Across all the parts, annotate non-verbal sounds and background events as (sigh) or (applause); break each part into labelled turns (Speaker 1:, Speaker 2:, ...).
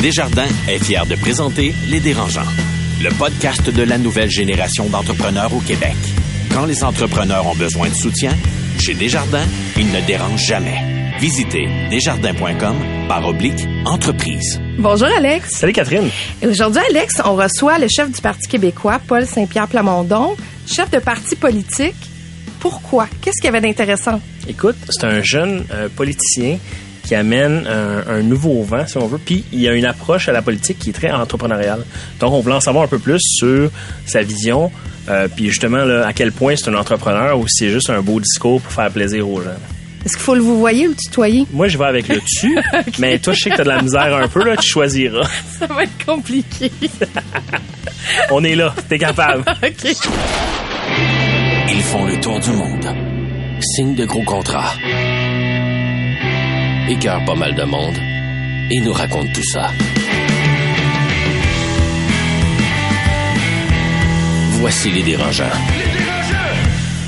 Speaker 1: Desjardins est fier de présenter Les Dérangeants, le podcast de la nouvelle génération d'entrepreneurs au Québec. Quand les entrepreneurs ont besoin de soutien, chez Desjardins, ils ne dérangent jamais. Visitez desjardins.com par oblique entreprise.
Speaker 2: Bonjour Alex.
Speaker 3: Salut Catherine.
Speaker 2: Et Aujourd'hui, Alex, on reçoit le chef du Parti québécois, Paul Saint-Pierre Plamondon, chef de parti politique. Pourquoi? Qu'est-ce qu'il y avait d'intéressant?
Speaker 3: Écoute, c'est un jeune euh, politicien qui amène un, un nouveau vent, si on veut, puis il y a une approche à la politique qui est très entrepreneuriale. Donc, on voulait en savoir un peu plus sur sa vision, euh, puis justement, là, à quel point c'est un entrepreneur ou si c'est juste un beau discours pour faire plaisir aux gens.
Speaker 2: Est-ce qu'il faut le vous voyez ou le tutoyer?
Speaker 3: Moi, je vais avec le tu, (laughs) mais toi, je sais que t'as de la misère un peu, là, tu choisiras. (laughs)
Speaker 2: Ça va être compliqué. (laughs)
Speaker 3: On est là, t'es capable.
Speaker 2: OK.
Speaker 1: Ils font le tour du monde. Signent de gros contrats. Écœurent pas mal de monde. Et nous racontent tout ça. Voici les dérangeants.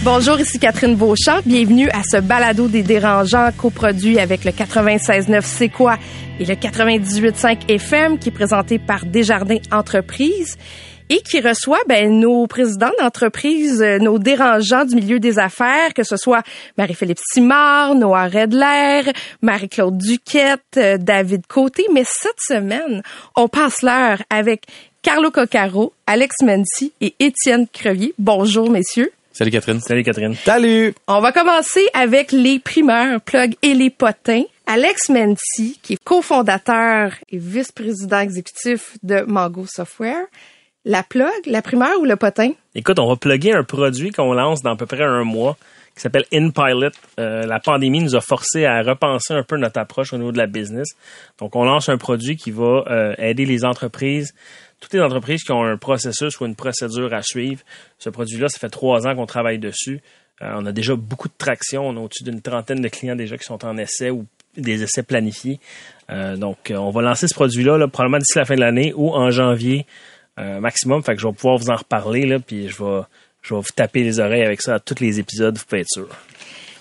Speaker 2: Bonjour, ici Catherine Beauchamp. Bienvenue à ce balado des dérangeants coproduit avec le 96.9 C'est quoi? Et le 98.5 FM qui est présenté par Desjardins Entreprises et qui reçoit ben, nos présidents d'entreprise, euh, nos dérangeants du milieu des affaires, que ce soit Marie-Philippe Simard, Noah Redler, Marie-Claude Duquette, euh, David Côté. Mais cette semaine, on passe l'heure avec Carlo Coccaro, Alex Mency et Étienne Crevier. Bonjour, messieurs.
Speaker 4: Salut Catherine.
Speaker 3: Salut Catherine.
Speaker 4: Salut.
Speaker 2: On va commencer avec les primeurs, plug et les potins. Alex Mency, qui est cofondateur et vice-président exécutif de Mango Software. La plug, la primeur ou le potin?
Speaker 3: Écoute, on va plugger un produit qu'on lance dans à peu près un mois qui s'appelle InPilot. Euh, la pandémie nous a forcé à repenser un peu notre approche au niveau de la business. Donc, on lance un produit qui va euh, aider les entreprises, toutes les entreprises qui ont un processus ou une procédure à suivre. Ce produit-là, ça fait trois ans qu'on travaille dessus. Euh, on a déjà beaucoup de traction. On a au-dessus d'une trentaine de clients déjà qui sont en essai ou des essais planifiés. Donc, on va lancer ce produit-là là, probablement d'ici la fin de l'année ou en janvier euh, maximum. Fait que je vais pouvoir vous en reparler, là, puis je vais, je vais vous taper les oreilles avec ça à tous les épisodes, vous pouvez être sûr.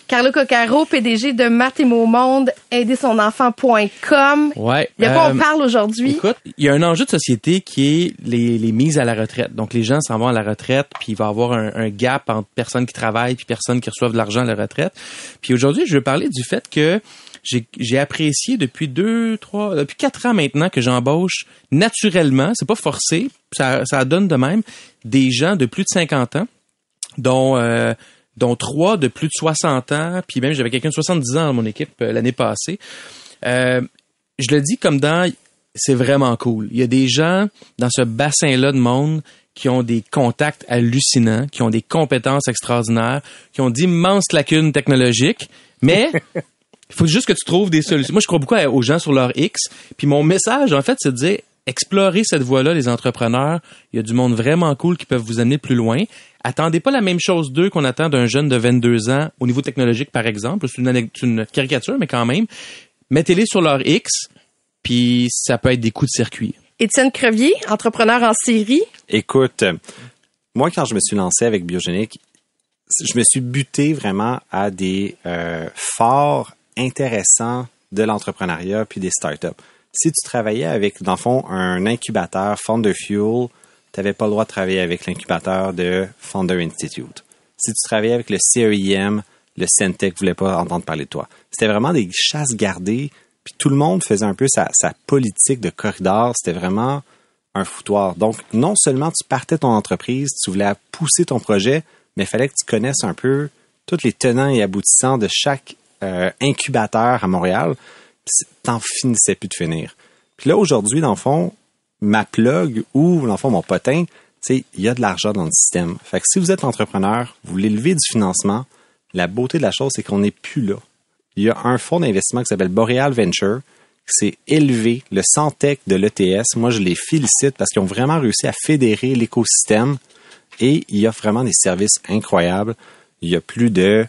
Speaker 2: Carlo Coccaro, PDG de Math et Mon Monde, aidersonenfant.com.
Speaker 4: Ouais.
Speaker 2: De quoi
Speaker 4: euh,
Speaker 2: on parle aujourd'hui?
Speaker 4: Écoute, il y a un enjeu de société qui est les, les mises à la retraite. Donc, les gens s'en vont à la retraite, puis il va y avoir un, un gap entre personnes qui travaillent puis personnes qui reçoivent de l'argent à la retraite. Puis aujourd'hui, je veux parler du fait que j'ai apprécié depuis deux, trois, depuis quatre ans maintenant que j'embauche naturellement, c'est pas forcé, ça, ça donne de même, des gens de plus de 50 ans, dont euh, dont trois de plus de 60 ans, puis même j'avais quelqu'un de 70 ans dans mon équipe euh, l'année passée. Euh, je le dis comme dans c'est vraiment cool. Il y a des gens dans ce bassin-là de monde qui ont des contacts hallucinants, qui ont des compétences extraordinaires, qui ont d'immenses lacunes technologiques, mais (laughs) il faut juste que tu trouves des solutions. Moi, je crois beaucoup aux gens sur leur X. Puis mon message, en fait, c'est de dire explorez cette voie-là, les entrepreneurs. Il y a du monde vraiment cool qui peuvent vous amener plus loin. Attendez pas la même chose d'eux qu'on attend d'un jeune de 22 ans au niveau technologique, par exemple. C'est une, une caricature, mais quand même. Mettez-les sur leur X, puis ça peut être des coups de circuit.
Speaker 2: Étienne Crevier, entrepreneur en série.
Speaker 5: Écoute, euh, moi, quand je me suis lancé avec Biogénique, je me suis buté vraiment à des euh, forts intéressants de l'entrepreneuriat puis des startups. Si tu travaillais avec, dans le fond, un incubateur Founder Fuel, tu n'avais pas le droit de travailler avec l'incubateur de Founder Institute. Si tu travaillais avec le CEIM, le Centec voulait pas entendre parler de toi. C'était vraiment des chasses gardées, puis tout le monde faisait un peu sa, sa politique de corridor. C'était vraiment un foutoir. Donc, non seulement tu partais ton entreprise, tu voulais pousser ton projet, mais il fallait que tu connaisses un peu tous les tenants et aboutissants de chaque euh, incubateur à Montréal. T'en finissais plus de finir. Puis là, aujourd'hui, dans le fond, ma plug ou, dans le fond, mon potin, il y a de l'argent dans le système. Fait que si vous êtes entrepreneur, vous voulez lever du financement, la beauté de la chose, c'est qu'on n'est plus là. Il y a un fonds d'investissement qui s'appelle Boreal Venture qui s'est élevé, le Santec de l'ETS. Moi, je les félicite parce qu'ils ont vraiment réussi à fédérer l'écosystème et il y a vraiment des services incroyables. Il y a plus de,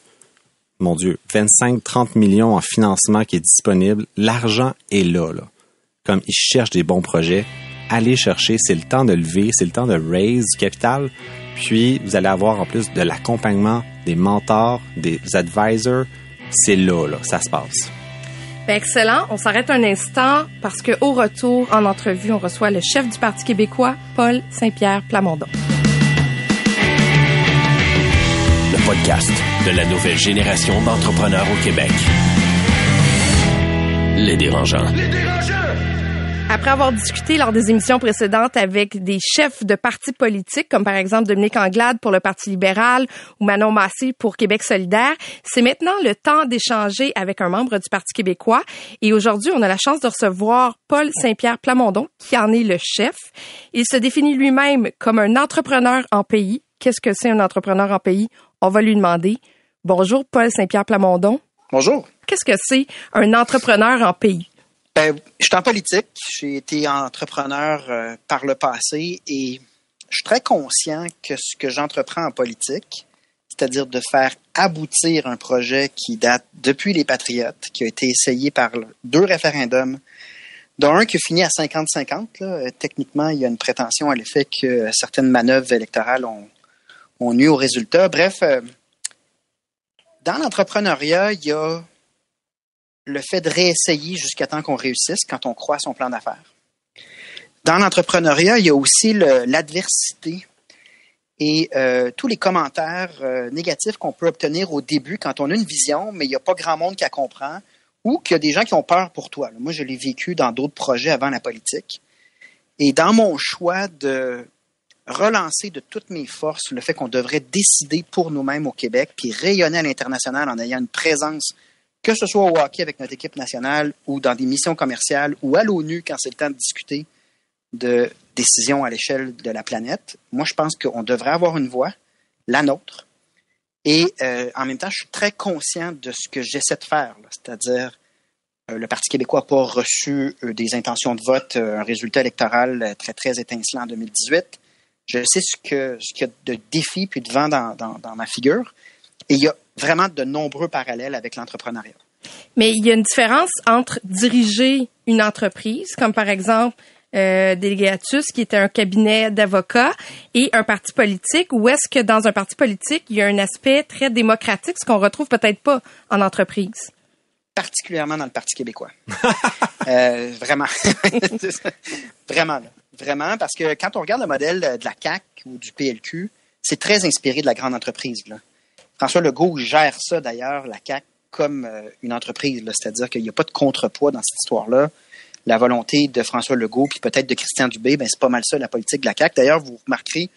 Speaker 5: mon Dieu, 25-30 millions en financement qui est disponible. L'argent est là, là. Comme ils cherchent des bons projets, allez chercher. C'est le temps de lever, c'est le temps de raise du capital. Puis, vous allez avoir en plus de l'accompagnement, des mentors, des advisors. C'est là, là, ça se passe.
Speaker 2: Ben, excellent. On s'arrête un instant parce que au retour, en entrevue, on reçoit le chef du Parti québécois, Paul Saint-Pierre Plamondon.
Speaker 1: Le podcast de la nouvelle génération d'entrepreneurs au Québec. Les dérangeants.
Speaker 2: Après avoir discuté lors des émissions précédentes avec des chefs de partis politiques, comme par exemple Dominique Anglade pour le Parti libéral ou Manon Massé pour Québec solidaire, c'est maintenant le temps d'échanger avec un membre du Parti québécois. Et aujourd'hui, on a la chance de recevoir Paul Saint-Pierre Plamondon, qui en est le chef. Il se définit lui-même comme un entrepreneur en pays. Qu'est-ce que c'est un entrepreneur en pays? On va lui demander. Bonjour, Paul Saint-Pierre Plamondon.
Speaker 6: Bonjour.
Speaker 2: Qu'est-ce que c'est un entrepreneur en pays?
Speaker 6: Ben, je suis en politique. J'ai été entrepreneur euh, par le passé et je suis très conscient que ce que j'entreprends en politique, c'est-à-dire de faire aboutir un projet qui date depuis les Patriotes, qui a été essayé par deux référendums, dont un qui a fini à 50-50. Techniquement, il y a une prétention à l'effet que certaines manœuvres électorales ont, ont nuit au résultat. Bref, euh, dans l'entrepreneuriat, il y a le fait de réessayer jusqu'à temps qu'on réussisse quand on croit à son plan d'affaires. Dans l'entrepreneuriat, il y a aussi l'adversité et euh, tous les commentaires euh, négatifs qu'on peut obtenir au début quand on a une vision, mais il n'y a pas grand monde qui la comprend ou qu'il y a des gens qui ont peur pour toi. Moi, je l'ai vécu dans d'autres projets avant la politique. Et dans mon choix de relancer de toutes mes forces le fait qu'on devrait décider pour nous-mêmes au Québec, puis rayonner à l'international en ayant une présence que ce soit au hockey avec notre équipe nationale ou dans des missions commerciales ou à l'ONU quand c'est le temps de discuter de décisions à l'échelle de la planète, moi, je pense qu'on devrait avoir une voix, la nôtre. Et euh, en même temps, je suis très conscient de ce que j'essaie de faire, c'est-à-dire euh, le Parti québécois n'a pas reçu euh, des intentions de vote, un résultat électoral très, très étincelant en 2018. Je sais ce qu'il ce y a de défis puis de vent dans ma figure. Et il y a vraiment de nombreux parallèles avec l'entrepreneuriat.
Speaker 2: Mais il y a une différence entre diriger une entreprise, comme par exemple euh, Delegatus, qui était un cabinet d'avocats, et un parti politique, ou est-ce que dans un parti politique, il y a un aspect très démocratique, ce qu'on retrouve peut-être pas en entreprise?
Speaker 6: Particulièrement dans le Parti québécois. (laughs) euh, vraiment. (laughs) vraiment, Vraiment, parce que quand on regarde le modèle de la CAC ou du PLQ, c'est très inspiré de la grande entreprise. François Legault gère ça d'ailleurs, la CAC, comme euh, une entreprise. C'est-à-dire qu'il n'y a pas de contrepoids dans cette histoire-là. La volonté de François Legault, puis peut-être de Christian Dubé, ben, c'est pas mal ça, la politique de la CAC. D'ailleurs, vous remarquerez,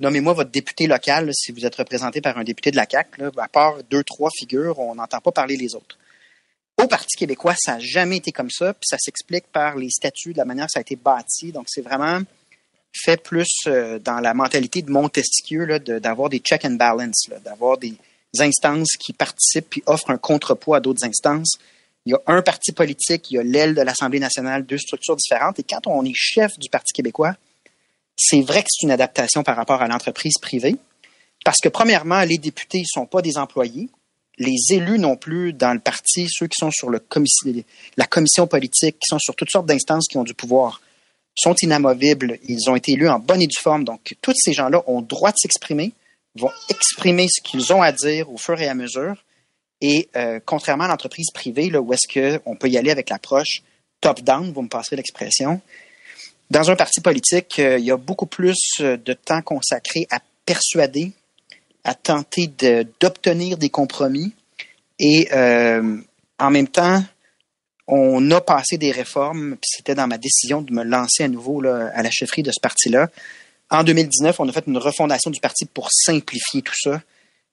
Speaker 6: nommez-moi votre député local si vous êtes représenté par un député de la CAC. À part deux, trois figures, on n'entend pas parler les autres. Au Parti québécois, ça n'a jamais été comme ça, puis ça s'explique par les statuts, de la manière que ça a été bâti. Donc, c'est vraiment fait plus euh, dans la mentalité de Montesquieu d'avoir des check and balance, d'avoir des instances qui participent puis offrent un contrepoids à d'autres instances. Il y a un parti politique, il y a l'aile de l'Assemblée nationale, deux structures différentes. Et quand on est chef du Parti québécois, c'est vrai que c'est une adaptation par rapport à l'entreprise privée. Parce que, premièrement, les députés ne sont pas des employés. Les élus non plus dans le parti, ceux qui sont sur la commission politique, qui sont sur toutes sortes d'instances qui ont du pouvoir, sont inamovibles, ils ont été élus en bonne et due forme. Donc, tous ces gens-là ont droit de s'exprimer, vont exprimer ce qu'ils ont à dire au fur et à mesure. Et euh, contrairement à l'entreprise privée, où est-ce qu'on peut y aller avec l'approche top-down, vous me passerez l'expression, dans un parti politique, euh, il y a beaucoup plus euh, de temps consacré à persuader, à tenter d'obtenir des compromis et en même temps on a passé des réformes, puis c'était dans ma décision de me lancer à nouveau à la chefferie de ce parti-là. En 2019, on a fait une refondation du parti pour simplifier tout ça,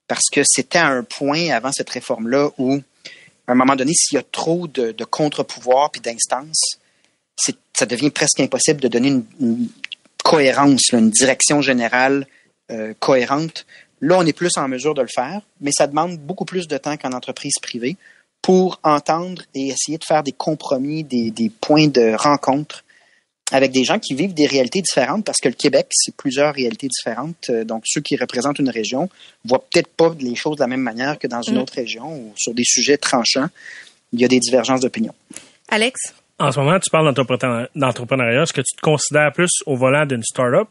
Speaker 6: parce que c'était à un point avant cette réforme-là où, à un moment donné, s'il y a trop de, contre-pouvoirs puis d'instances, ça devient presque impossible de donner une, cohérence, une direction générale euh, cohérente. Là, on est plus en mesure de le faire, mais ça demande beaucoup plus de temps qu'en entreprise privée pour entendre et essayer de faire des compromis, des, points de rencontre avec des gens qui vivent des réalités différentes parce que le Québec, c'est plusieurs réalités différentes. Euh, donc, ceux qui représentent une région voient peut-être pas les choses de la même manière que dans une mm. autre région ou sur des sujets tranchants. Il y a des divergences d'opinion.
Speaker 2: Alex?
Speaker 3: En ce moment, tu parles d'entrepreneuriat. Est-ce que tu te considères plus au volant d'une start-up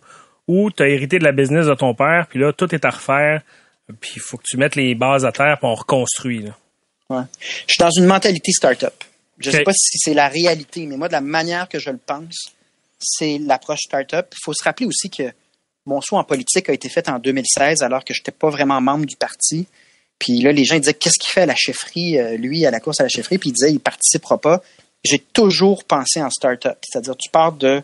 Speaker 3: ou tu as hérité de la business de ton père, puis là, tout est à refaire, puis il faut que tu mettes les bases à terre, pour on reconstruit? Là?
Speaker 6: Je suis dans une mentalité start-up. Je ne sais pas si c'est la réalité, mais moi, de la manière que je le pense, c'est l'approche startup. Il faut se rappeler aussi que mon saut en politique a été fait en 2016 alors que je n'étais pas vraiment membre du parti. Puis là, les gens disaient qu'est-ce qu'il fait à la chefferie, euh, lui, à la course à la chefferie, puis il disait il participera pas. J'ai toujours pensé en startup, c'est-à-dire tu pars de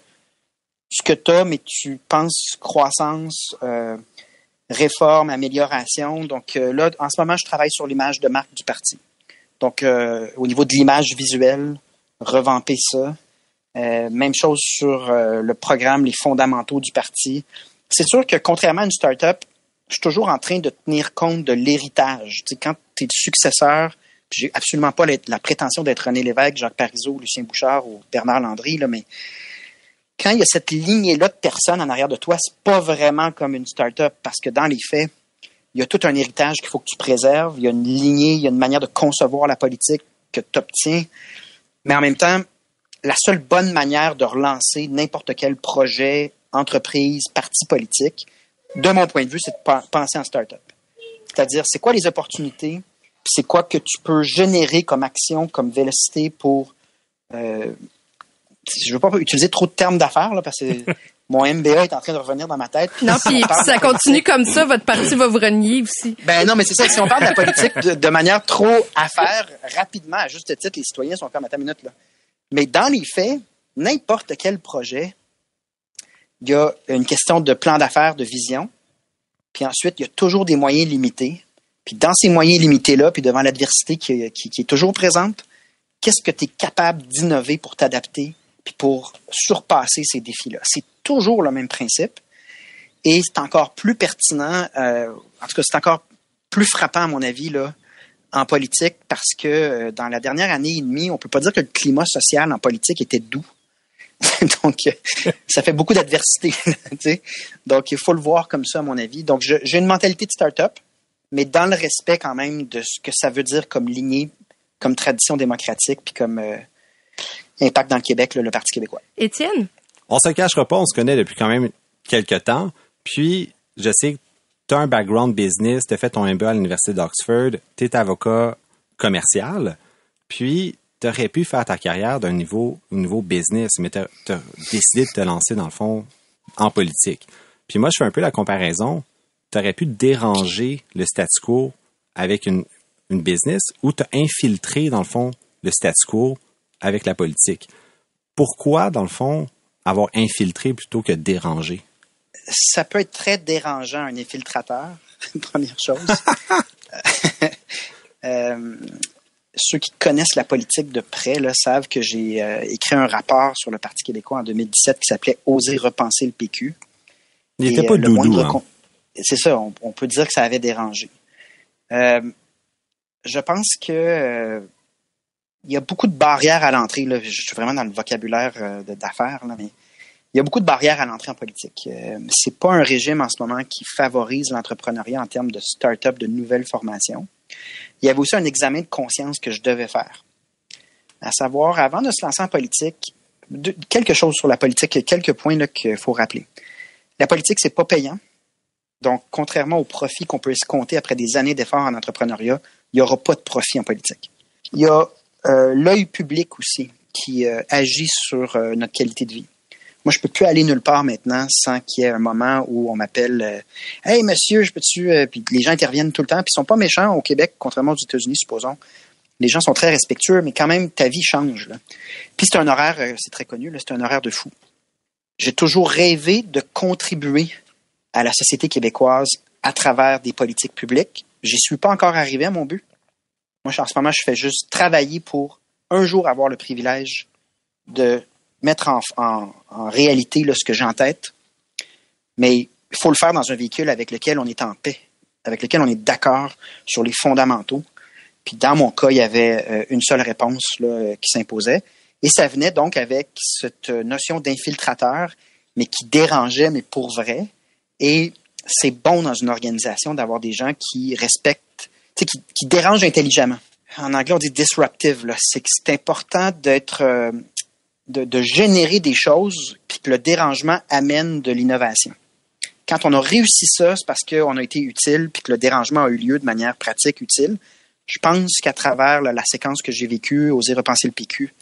Speaker 6: ce que tu as, mais tu penses croissance, euh, réforme, amélioration. Donc euh, là, en ce moment, je travaille sur l'image de marque du parti. Donc, au niveau de l'image visuelle, revamper ça. même chose sur le programme, les fondamentaux du parti. C'est sûr que contrairement à une startup, je suis toujours en train de tenir compte de l'héritage. Tu sais, quand tu es le successeur, j'ai absolument pas la, prétention d'être René Lévesque, Jacques Parizeau, Lucien Bouchard ou Bernard Landry, là, mais quand il y a cette lignée-là de personnes en arrière de toi, c'est pas vraiment comme une start-up parce que dans les faits, il y a tout un héritage qu'il faut que tu préserves. Il y a une lignée, il y a une manière de concevoir la politique que tu obtiens. Mais en même temps, la seule bonne manière de relancer n'importe quel projet, entreprise, parti politique, de mon point de vue, c'est de penser en start-up. C'est-à-dire, c'est quoi les opportunités, c'est quoi que tu peux générer comme action, comme vélocité pour. Euh, je ne veux pas utiliser trop de termes d'affaires, parce que (laughs) mon MBA est en train de revenir dans ma tête.
Speaker 2: Non, puis si ça continue comme ça, votre parti va vous renier aussi.
Speaker 6: Ben non, mais c'est ça. Si on parle de la politique de, manière trop affaire, rapidement, à juste titre, les citoyens sont comme à ta minute là. Mais dans les faits, n'importe quel projet il y a une question de plan d'affaires, de vision. Puis ensuite, il y a toujours des moyens limités. Puis dans ces moyens limités-là, puis devant l'adversité qui, est toujours présente, qu'est-ce que tu es capable d'innover pour t'adapter, puis pour surpasser ces défis-là? C'est toujours le même principe. Et c'est encore plus pertinent, euh, en tout cas, c'est encore plus frappant, à mon avis, là, en politique, parce que euh, dans la dernière année et demie, on peut pas dire que le climat social en politique était doux. (laughs) Donc, ça fait beaucoup d'adversité. (laughs) Donc, il faut le voir comme ça, à mon avis. Donc, j'ai une mentalité de start-up, mais dans le respect quand même de ce que ça veut dire comme lignée, comme tradition démocratique, puis comme euh, impact dans le Québec, le Parti québécois.
Speaker 2: Étienne?
Speaker 5: On se cachera pas, on se connaît depuis quand même quelques temps. Puis, je sais que tu as un background business, tu as fait ton MBA à l'Université d'Oxford, tu es avocat commercial. Puis, tu aurais pu faire ta carrière d'un niveau, niveau business, mais tu as, décidé de te lancer, dans le fond, en politique. Puis moi, je fais un peu la comparaison. Tu aurais pu déranger le statu quo avec une, une business ou tu as infiltré, dans le fond, le statu quo avec la politique. Pourquoi, dans le fond, avoir infiltré plutôt que déranger?
Speaker 6: Ça peut être très dérangeant, un infiltrateur, (laughs) première chose. (laughs) euh, ceux qui connaissent la politique de près là, savent que j'ai euh, écrit un rapport sur le Parti québécois en 2017 qui s'appelait Oser repenser le PQ.
Speaker 5: Il n'était pas euh, doudou. Hein?
Speaker 6: C'est ça, on, peut dire que ça avait dérangé. Euh, je pense que il y a beaucoup de barrières à l'entrée. Je suis vraiment dans le vocabulaire d'affaires, mais il y a beaucoup de barrières à l'entrée en politique. c'est pas un régime en ce moment qui favorise l'entrepreneuriat en termes de start-up, de nouvelles formations il y avait aussi un examen de conscience que je devais faire. À savoir, avant de se lancer en politique, quelque chose sur la politique, quelques points qu'il faut rappeler. La politique, c'est pas payant. Donc, contrairement au profit qu'on peut se compter après des années d'efforts en entrepreneuriat, il n'y aura pas de profit en politique. Il y a euh, l'œil public aussi qui euh, agit sur euh, notre qualité de vie. Moi, je peux plus aller nulle part maintenant sans qu'il y ait un moment où on m'appelle euh, Hey monsieur, je peux-tu euh, puis les gens interviennent tout le temps, puis ils sont pas méchants au Québec, contrairement aux États-Unis, supposons. Les gens sont très respectueux, mais quand même, ta vie change. Puis c'est un horaire, euh, c'est très connu, c'est un horaire de fou. J'ai toujours rêvé de contribuer à la société québécoise à travers des politiques publiques. J'y suis pas encore arrivé à mon but. Moi, en ce moment, je fais juste travailler pour un jour avoir le privilège de mettre en, réalité ce que j'ai en tête, mais il faut le faire dans un véhicule avec lequel on est en paix, avec lequel on est d'accord sur les fondamentaux. Puis dans mon cas, il y avait euh, une seule réponse qui s'imposait. Et ça venait donc avec cette notion d'infiltrateur, mais qui dérangeait, mais pour vrai. Et c'est bon dans une organisation d'avoir des gens qui respectent, qui, dérangent intelligemment. En anglais, on dit disruptive. C'est important d'être euh, de, générer des choses, puis que le dérangement amène de l'innovation. Quand on a réussi ça, c'est parce qu'on a été utile, puis que le dérangement a eu lieu de manière pratique, utile. Je pense qu'à travers la séquence que j'ai vécue, oser repenser le PQ,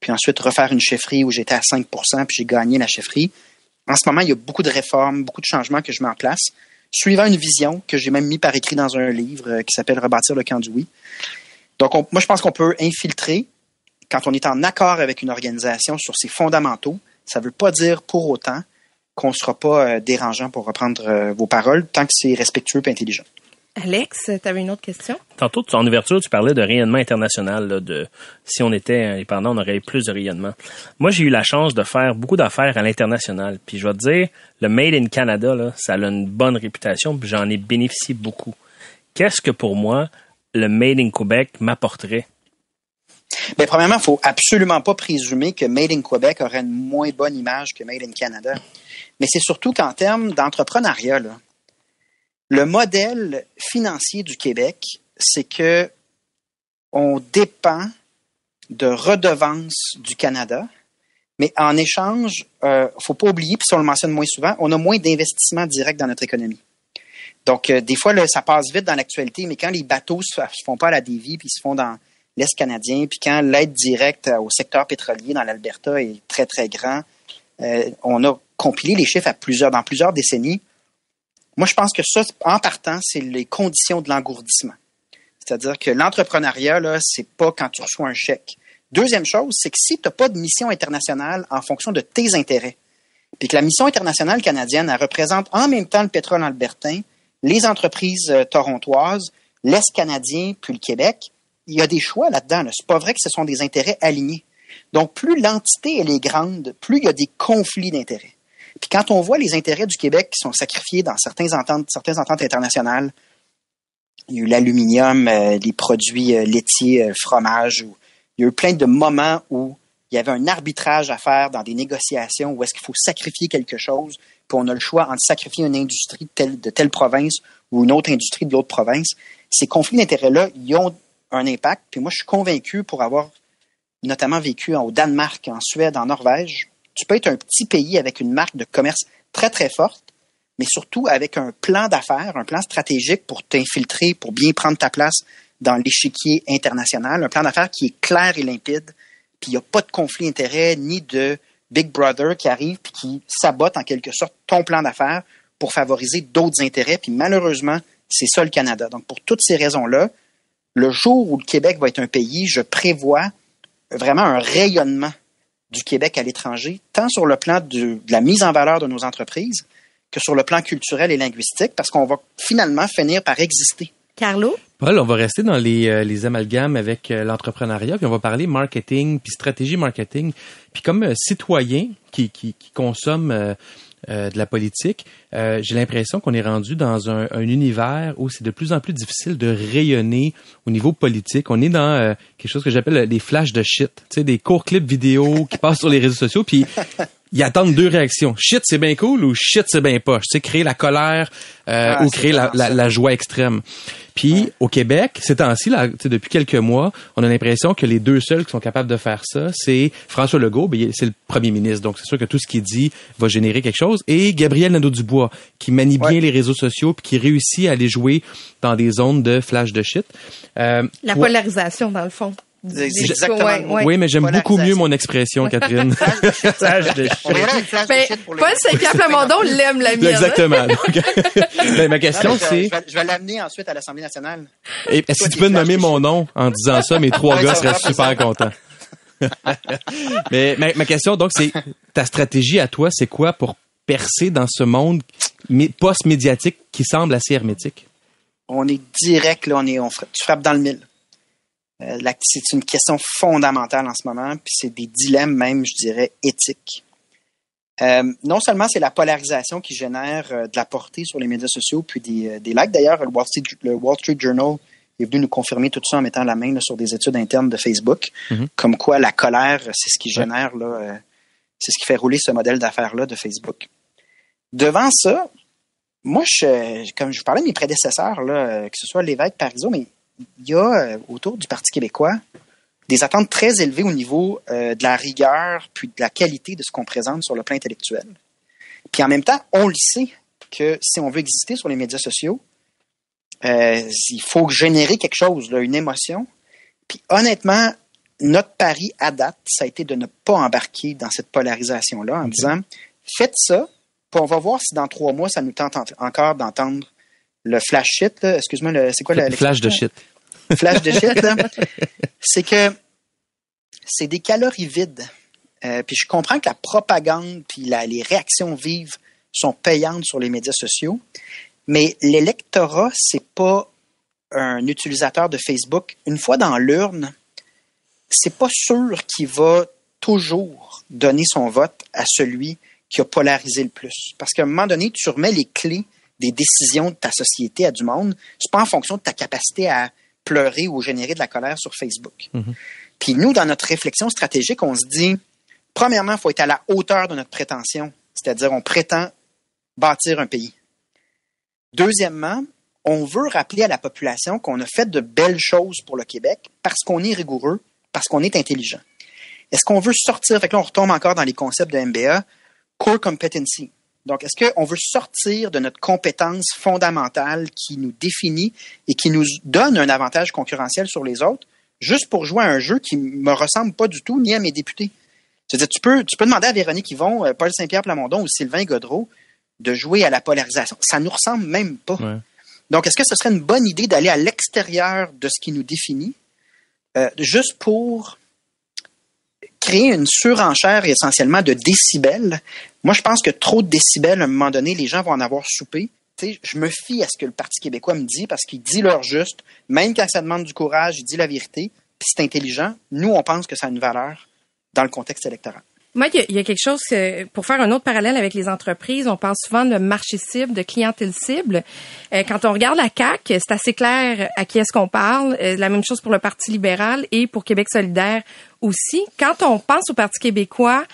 Speaker 6: puis ensuite refaire une chefferie où j'étais à 5% puis j'ai gagné la chefferie. En ce moment, il y a beaucoup de réformes, beaucoup de changements que je mets en place, suivant une vision que j'ai même mis par écrit dans un livre euh, qui s'appelle Rebâtir le camp du oui. Donc, on- moi, je pense qu'on peut infiltrer quand on est en accord avec une organisation sur ses fondamentaux. Ça ne veut pas dire pour autant qu'on ne sera pas euh, dérangeant pour reprendre euh, vos paroles, tant que c'est respectueux et intelligent.
Speaker 2: Alex, tu avais une autre question?
Speaker 3: Tantôt, en ouverture, tu parlais de rayonnement international. là, de si on était indépendant, on aurait plus de rayonnement. Moi, j'ai eu la chance de faire beaucoup d'affaires à l'international. Puis je vais te dire, le Made in Canada, là, ça a une bonne réputation, puis j'en ai bénéficié beaucoup. Qu'est-ce que pour moi, le Made in Québec m'apporterait?
Speaker 6: Mais premièrement, il faut absolument pas présumer que Made in Québec aurait une moins bonne image que Made in Canada. Mais c'est surtout qu'en termes d'entrepreneuriat, là, le modèle financier du Québec, c'est que on dépend de redevances du Canada, mais en échange, euh, faut pas oublier, puis ça on le mentionne moins souvent, on a moins d'investissements directs dans notre économie. Donc, euh, des fois, ça passe vite dans l'actualité, mais quand les bateaux se, se font pas à la dévie, puis se font dans l'Est canadien, puis quand l'aide directe au secteur pétrolier dans l'Alberta est très, très grand, euh, on a compilé les chiffres à plusieurs, dans plusieurs décennies. Moi, je pense que ça, en partant, c'est les conditions de l'engourdissement. C'est-à-dire que l'entrepreneuriat, là, c'est pas quand tu reçois un chèque. Deuxième chose, c'est que si tu n'as pas de mission internationale en fonction de tes intérêts, puis que la mission internationale canadienne, elle représente en même temps le pétrole albertain, les entreprises euh, torontoises, l'Est canadien, puis le Québec, il y a des choix là-dedans. Là. C'est pas vrai que ce sont des intérêts alignés. Donc, plus l'entité est grande, plus il y a des conflits d'intérêts. Puis quand on voit les intérêts du Québec qui sont sacrifiés dans certaines ententes, certaines ententes internationales, il y a eu l'aluminium, euh, les produits euh, laitiers, euh, fromage, ou- il y a eu plein de moments où il y avait un arbitrage à faire dans des négociations où est-ce qu'il faut sacrifier quelque chose, puis on a le choix entre sacrifier une industrie de telle, de telle province ou une autre industrie de l'autre province. Ces conflits d'intérêts-là, ils ont un impact. Puis moi, je suis convaincu pour avoir notamment vécu au Danemark, en Suède, en Norvège, tu peux être un petit pays avec une marque de commerce très, très forte, mais surtout avec un plan d'affaires, un plan stratégique pour t'infiltrer, pour bien prendre ta place dans l'échiquier international, un plan d'affaires qui est clair et limpide, puis il n'y a pas de conflit d'intérêts ni de Big Brother qui arrive puis qui sabote en quelque sorte ton plan d'affaires pour favoriser d'autres intérêts. Puis malheureusement, c'est ça le Canada. Donc pour toutes ces raisons-là, le jour où le Québec va être un pays, je prévois vraiment un rayonnement du Québec à l'étranger, tant sur le plan de, de la mise en valeur de nos entreprises que sur le plan culturel et linguistique, parce qu'on va finalement finir par exister.
Speaker 2: Carlo?
Speaker 4: Paul, on va rester dans les, euh, les amalgames avec euh, l'entrepreneuriat, puis on va parler marketing, puis stratégie marketing. Puis comme euh, citoyen qui, qui, qui consomme euh, de la politique, euh, j'ai l'impression qu'on est rendu dans un, un univers où c'est de plus en plus difficile de rayonner au niveau politique. On est dans euh, quelque chose que j'appelle des flashs de shit, tu sais, des courts clips vidéo qui passent sur les réseaux sociaux, puis ils attendent deux réactions. Shit, c'est bien cool ou shit, c'est bien poche. Tu sais, créer la colère euh,
Speaker 6: Ah,
Speaker 4: ou créer la, la, la joie extrême. Puis au Québec, ces temps-ci, là, tu sais, depuis quelques mois, on a l'impression que les deux seuls qui sont capables de faire ça, c'est François Legault, ben, c'est le premier ministre. Donc c'est sûr que tout ce qu'il dit va générer quelque chose. Et Gabriel Nadeau-Dubois, qui manie bien les réseaux sociaux puis qui réussit à aller jouer dans des zones de flash de shit. Euh,
Speaker 2: La
Speaker 4: toi-
Speaker 2: polarisation, dans le fond.
Speaker 6: Exactement
Speaker 2: ouais, ouais.
Speaker 4: Oui, mais j'aime beaucoup mieux mon expression, (laughs) Catherine.
Speaker 6: Flash de shit
Speaker 2: Paul Saint-Pierre l'aime, la mienne.
Speaker 4: Exactement. (laughs) Donc, ben, ma question, c'est...
Speaker 6: je vais, l'amener ensuite à l'Assemblée nationale.
Speaker 4: Et Est-ce que
Speaker 6: Toi,
Speaker 4: tu peux nommer mon nom en disant ça? Mes trois gars seraient (laughs) super contents. Mais ma, ma question, donc, c'est ta stratégie à toi, c'est quoi pour percer dans ce monde mé- post-médiatique qui semble assez hermétique?
Speaker 6: On est direct, là, on est, on tu frappes dans le mille. Euh, c'est une question fondamentale en ce moment, puis c'est des dilemmes même, je dirais, éthiques. Euh, non seulement c'est la polarisation qui génère euh, de la portée sur les médias sociaux, puis des, euh, des likes. D'ailleurs, le Wall, Street, le Wall Street Journal est venu nous confirmer tout ça en mettant la main là, sur des études internes de Facebook,
Speaker 4: Mhm.
Speaker 6: comme quoi la colère, c'est ce qui génère, c'est ce qui fait rouler ce modèle d'affaires-là de Facebook. Devant ça, moi, je, comme je vous parlais de mes prédécesseurs, là, que ce soit l'évêque Parizeau, mais il y a euh, autour du Parti québécois des attentes très élevées au niveau euh, de la rigueur puis de la qualité de ce qu'on présente sur le plan intellectuel. Puis en même temps, on le sait que si on veut exister sur les médias sociaux, Euh, il faut générer quelque chose, là, une émotion. Puis honnêtement, notre pari à date, ça a été de ne pas embarquer dans cette polarisation-là en disant faites ça, puis on va voir si dans trois mois, ça nous tente encore d'entendre le flash shit. Excuse-moi, c'est quoi le
Speaker 4: flash de shit? (laughs)
Speaker 6: Flash de shit, (laughs) c'est que c'est des calories vides. Euh, puis je comprends que la propagande puis les réactions vives sont payantes sur les médias sociaux, mais l'électorat, c'est pas un utilisateur de Facebook. Une fois dans l'urne, c'est pas sûr qu'il va toujours donner son vote à celui qui a polarisé le plus. Parce qu'à un moment donné, tu remets les clés des décisions de ta société à du monde. C'est pas en fonction de ta capacité à pleurer ou générer de la colère sur Facebook. Mm-hmm. Puis nous, dans notre réflexion stratégique, on se dit, premièrement, il faut être à la hauteur de notre prétention, c'est-à-dire on prétend bâtir un pays. Deuxièmement, on veut rappeler à la population qu'on a fait de belles choses pour le Québec parce qu'on est rigoureux, parce qu'on est intelligent. Est-ce qu'on veut sortir, fait que là, on retombe encore dans les concepts de MBA, core competency. Donc, est-ce qu'on veut sortir de notre compétence fondamentale qui nous définit et qui nous donne un avantage concurrentiel sur les autres, juste pour jouer à un jeu qui me ressemble pas du tout ni à mes députés? C'est-à-dire, tu peux, tu peux demander à Véronique Yvon, euh, Paul Saint-Pierre Plamondon ou Sylvain Godreau de jouer à la polarisation. Ça nous ressemble même pas. Donc, est-ce que ce serait une bonne idée d'aller à l'extérieur de ce qui nous définit, euh, juste pour créer une surenchère essentiellement de décibels? Moi, je pense que trop de décibels, à un moment donné, les gens vont en avoir soupé. je me fie à ce que le Parti québécois me dit parce qu'il dit l'heure juste, même quand ça demande du courage, il dit la vérité, puis c'est intelligent. Nous, on pense que ça a une valeur dans le contexte électoral.
Speaker 2: Moi, il y, a quelque chose pour faire un autre parallèle avec les entreprises. On parle souvent de marché cible, de clientèle cible. Euh, quand on regarde la CAC, c'est assez clair à qui est-ce qu'on parle. Euh, la même chose pour le Parti libéral et pour Québec solidaire aussi. Quand on pense au Parti québécois,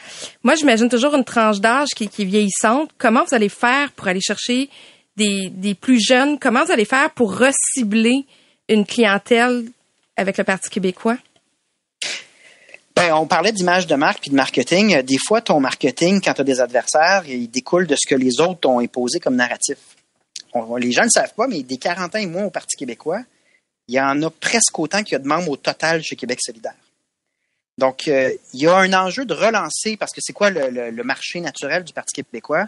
Speaker 2: moi, j'imagine toujours une tranche d'âge qui, qui, est vieillissante. Comment vous allez faire pour aller chercher des, des plus jeunes? Comment vous allez faire pour recibler une clientèle avec le Parti québécois?
Speaker 6: Ben, on parlait d'image de marque puis de marketing. Des fois, ton marketing, quand tu as des adversaires, il découle de ce que les autres t'ont imposé comme narratif. les gens ne le savent pas, mais des 40 ans et moins au Parti québécois, il y en a presque autant qu'il y a de membres au total chez Québec solidaire. Donc, euh, il y a un enjeu de relancer, parce que c'est quoi le, marché naturel du Parti québécois?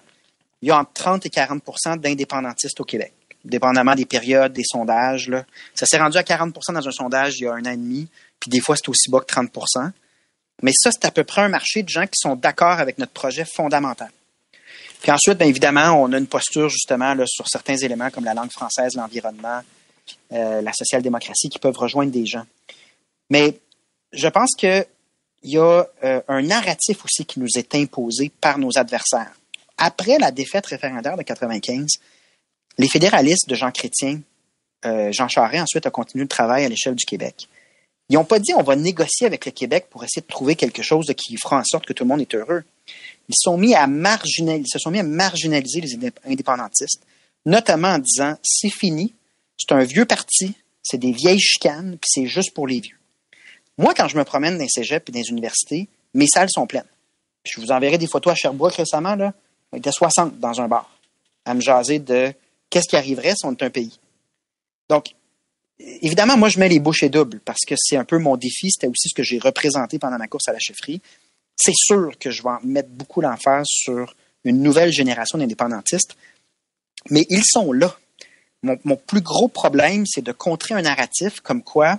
Speaker 6: Il y a entre 30 et 40% d'indépendantistes au Québec, dépendamment des périodes, des sondages. Ça s'est rendu à 40% dans un sondage il y a un an et demi, puis des fois, c'est aussi bas que 30 mais ça, c'est à peu près un marché de gens qui sont d'accord avec notre projet fondamental. Puis ensuite, bien évidemment, on a une posture justement sur certains éléments comme la langue française, l'environnement, euh, la social-démocratie qui peuvent rejoindre des gens. Mais je pense qu'il y a euh, un narratif aussi qui nous est imposé par nos adversaires. Après la défaite référendaire de 95, les fédéralistes de Jean Chrétien, euh, Jean Charest ensuite a continué le travail à l'échelle du Québec. Ils n'ont pas dit on va négocier avec le Québec pour essayer de trouver quelque chose qui fera en sorte que tout le monde est heureux. Ils, sont mis à marginaliser, se sont mis à marginaliser les indépendantistes, notamment en disant c'est fini, c'est un vieux parti, c'est des vieilles chicanes, puis c'est juste pour les vieux. Moi, quand je me promène dans les cégeps et dans les universités, mes salles sont pleines. je vous enverrai des photos à Sherbrooke récemment, là. On était 60 dans un bar à me jaser de qu'est-ce qui arriverait si on était un pays. Donc, évidemment, moi, je mets les bouchées doubles parce que c'est un peu mon défi. C'était aussi ce que j'ai représenté pendant ma course à la chefferie. C'est sûr que je vais mettre beaucoup l'emphase sur une nouvelle génération d'indépendantistes, mais ils sont là. Mon, plus gros problème, c'est de contrer un narratif comme quoi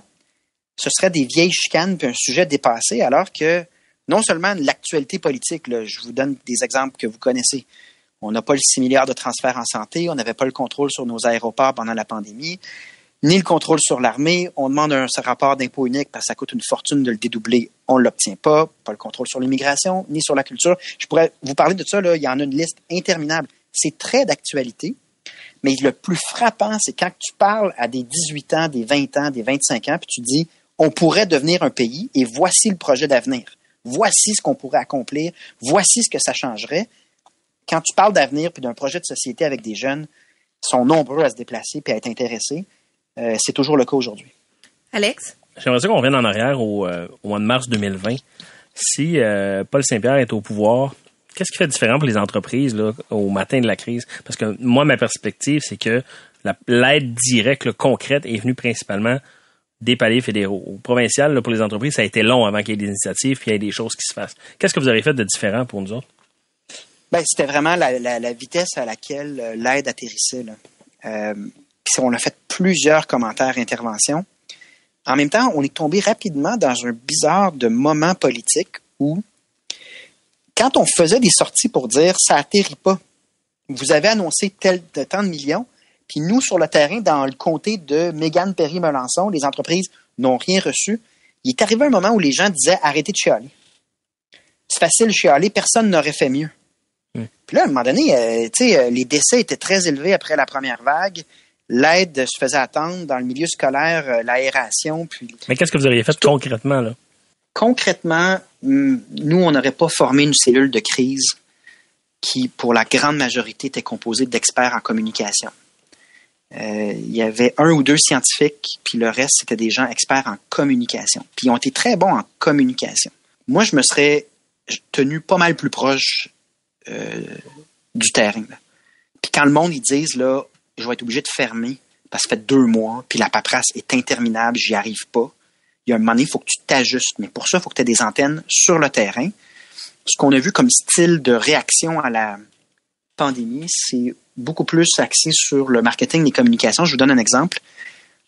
Speaker 6: ce serait des vieilles chicanes puis un sujet dépassé, alors que non seulement l'actualité politique, je vous donne des exemples que vous connaissez. On n'a pas le 6 milliards de transferts en santé, on n'avait pas le contrôle sur nos aéroports pendant la pandémie ni le contrôle sur l'armée. On demande un rapport d'impôt unique parce que ça coûte une fortune de le dédoubler. On ne l'obtient pas. Pas le contrôle sur l'immigration, ni sur la culture. Je pourrais vous parler de ça, là. Il y en a une liste interminable. C'est très d'actualité. Mais le plus frappant, c'est quand tu parles à des 18 ans, des 20 ans, des 25 ans, puis tu dis, on pourrait devenir un pays et voici le projet d'avenir. Voici ce qu'on pourrait accomplir. Voici ce que ça changerait. Quand tu parles d'avenir puis d'un projet de société avec des jeunes, sont nombreux à se déplacer puis à être intéressés. Euh, c'est toujours le cas aujourd'hui.
Speaker 2: Alex?
Speaker 3: J'aimerais ça qu'on revienne en arrière au, euh, mois de mars 2020. Si euh, Paul Saint-Pierre est au pouvoir, Qu'est-ce qui fait différent pour les entreprises là, au matin de la crise? Parce que moi, ma perspective, c'est que l'aide directe, le concrète, est venue principalement des paliers fédéraux. Au provincial, là, pour les entreprises, ça a été long avant qu'il y ait des initiatives puis qu'il y ait des choses qui se fassent. Qu'est-ce que vous avez fait de différent pour nous autres?
Speaker 6: Ben, c'était vraiment la, la, la, vitesse à laquelle l'aide atterrissait. Là. Euh, on a fait plusieurs commentaires, interventions. En même temps, on est tombé rapidement dans un bizarre de moment politique où, quand on faisait des sorties pour dire ça atterrit pas, vous avez annoncé tel de tant de millions, puis nous, sur le terrain, dans le comté de Mégane Perry-Melançon, les entreprises n'ont rien reçu. Il est arrivé un moment où les gens disaient arrêtez de chialer. C'est facile de chialer, personne n'aurait fait mieux. Puis là, à un moment donné, euh, euh, les décès étaient très élevés après la première vague. L'aide se faisait attendre dans le milieu scolaire, euh, l'aération. Puis...
Speaker 3: Mais qu'est-ce que vous auriez fait concrètement, là?
Speaker 6: Concrètement, hmm, nous, on n'aurait pas formé une cellule de crise qui, pour la grande majorité, était composée d'experts en communication. il y avait un ou deux scientifiques, puis le reste, c'était des gens experts en communication. Puis ils ont été très bons en communication. Moi, je me serais tenu pas mal plus proche euh, du terrain. Puis quand le monde, ils disent, là, je vais être obligé de fermer parce que ça fait deux mois, puis la paperasse est interminable, j'y arrive pas. Il y a un moment donné, il faut que tu t'ajustes. Mais pour ça, il faut que tu aies des antennes sur le terrain. Ce qu'on a vu comme style de réaction à la pandémie, c'est beaucoup plus axé sur le marketing et les communications. Je vous donne un exemple.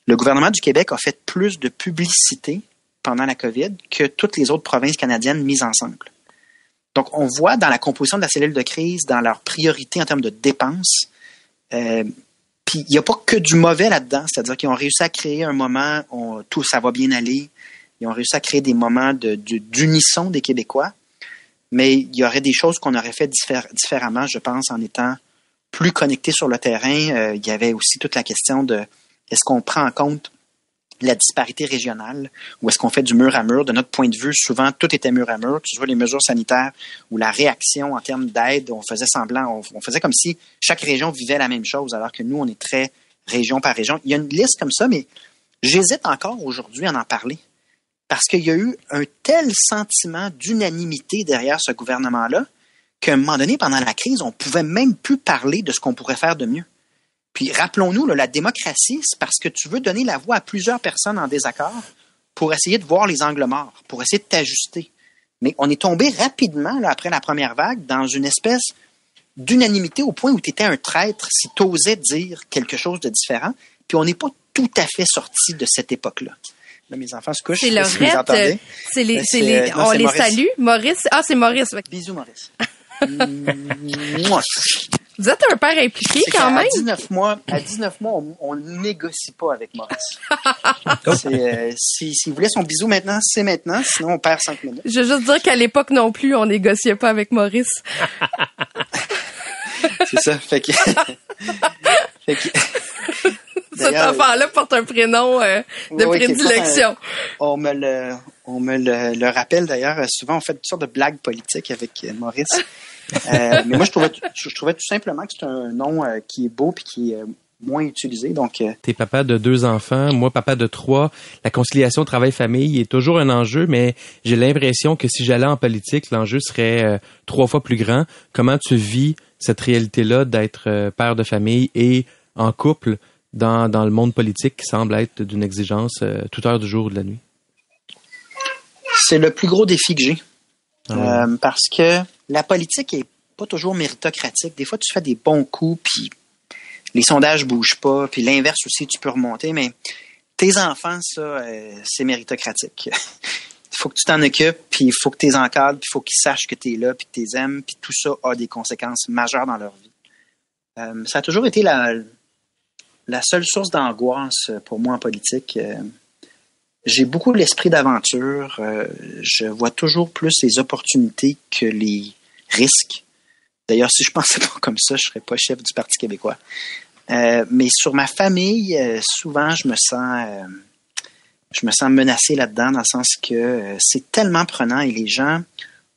Speaker 6: Le gouvernement du Québec a fait plus de publicité pendant la COVID que toutes les autres provinces canadiennes mises ensemble. Donc, on voit dans la composition de la cellule de crise, dans leurs priorités en termes de dépenses, euh, il n'y a pas que du mauvais là-dedans, c'est-à-dire qu'ils ont réussi à créer un moment où tout ça va bien aller, ils ont réussi à créer des moments d'unisson des Québécois, mais il y aurait des choses qu'on aurait fait différemment, je pense, en étant plus connectés sur le terrain. Euh, il y avait aussi toute la question de est-ce qu'on prend en compte la disparité régionale, ou est-ce qu'on fait du mur à mur? De notre point de vue, souvent, tout était mur à mur, que ce soit les mesures sanitaires ou la réaction en termes d'aide, on faisait semblant, on, faisait comme si chaque région vivait la même chose, alors que nous, on est très région par région. Il y a une liste comme ça, mais j'hésite encore aujourd'hui à en parler. Parce qu'il y a eu un tel sentiment d'unanimité derrière ce gouvernement-là qu'à un moment donné, pendant la crise, on pouvait même plus parler de ce qu'on pourrait faire de mieux. Puis rappelons-nous, la démocratie, c'est parce que tu veux donner la voix à plusieurs personnes en désaccord pour essayer de voir les angles morts, pour essayer de t'ajuster. Mais on est tombé rapidement, là, après la première vague, dans une espèce d'unanimité au point où tu étais un traître si tu osais dire quelque chose de différent. Puis on n'est pas tout à fait sorti de cette époque-là. Là, mes enfants se couchent.
Speaker 2: C'est Laurette. C'est les, c'est les, on les salue. Maurice. Ah, c'est Maurice.
Speaker 6: Bisous, Maurice. (laughs)
Speaker 2: Vous êtes un père impliqué quand même. À
Speaker 6: 19 mois, à 19 mois, on, ne négocie pas avec Maurice. (laughs) euh, si, si vous voulez son bisou maintenant, c'est maintenant, sinon on perd 5 minutes.
Speaker 2: Je veux juste dire qu'à l'époque non plus, on négociait pas avec Maurice. (laughs)
Speaker 6: c'est ça. Fait que, (laughs) fait que
Speaker 2: Cet enfant-là porte un prénom euh, de prédilection.
Speaker 6: on me le, on me le, le rappelle d'ailleurs. Souvent, on fait toutes sortes de blagues politiques avec euh, Maurice. Euh, mais moi, je trouvais, je trouvais tout simplement que c'est un nom euh, qui est beau puis qui est euh, moins utilisé. Donc,
Speaker 4: T'es papa de deux enfants, moi papa de trois. La conciliation travail-famille est toujours un enjeu, mais j'ai l'impression que si j'allais en politique, l'enjeu serait trois fois plus grand. Comment tu vis cette réalité-là d'être père de famille et en couple dans, dans le monde politique qui semble être d'une exigence toute heure du jour ou de la nuit?
Speaker 6: C'est le plus gros défi que j'ai. Ah parce que la politique est pas toujours méritocratique. Des fois, tu fais des bons coups, puis les sondages bougent pas, puis l'inverse aussi, tu peux remonter, mais tes enfants, ça, euh, c'est méritocratique. (laughs) Il faut que tu t'en occupes, puis il faut que tu les encadres, puis il faut qu'ils sachent que tu es là, puis que tu les aimes, puis tout ça a des conséquences majeures dans leur vie. Euh, ça a toujours été la, la seule source d'angoisse pour moi en politique. Euh, j'ai beaucoup l'esprit d'aventure. Euh, je vois toujours plus les opportunités que les risques. D'ailleurs, si je pensais pas comme ça, je serais pas chef du Parti québécois. Euh, mais sur ma famille, euh, souvent, je me sens, je me sens menacé là-dedans, dans le sens que c'est tellement prenant et les gens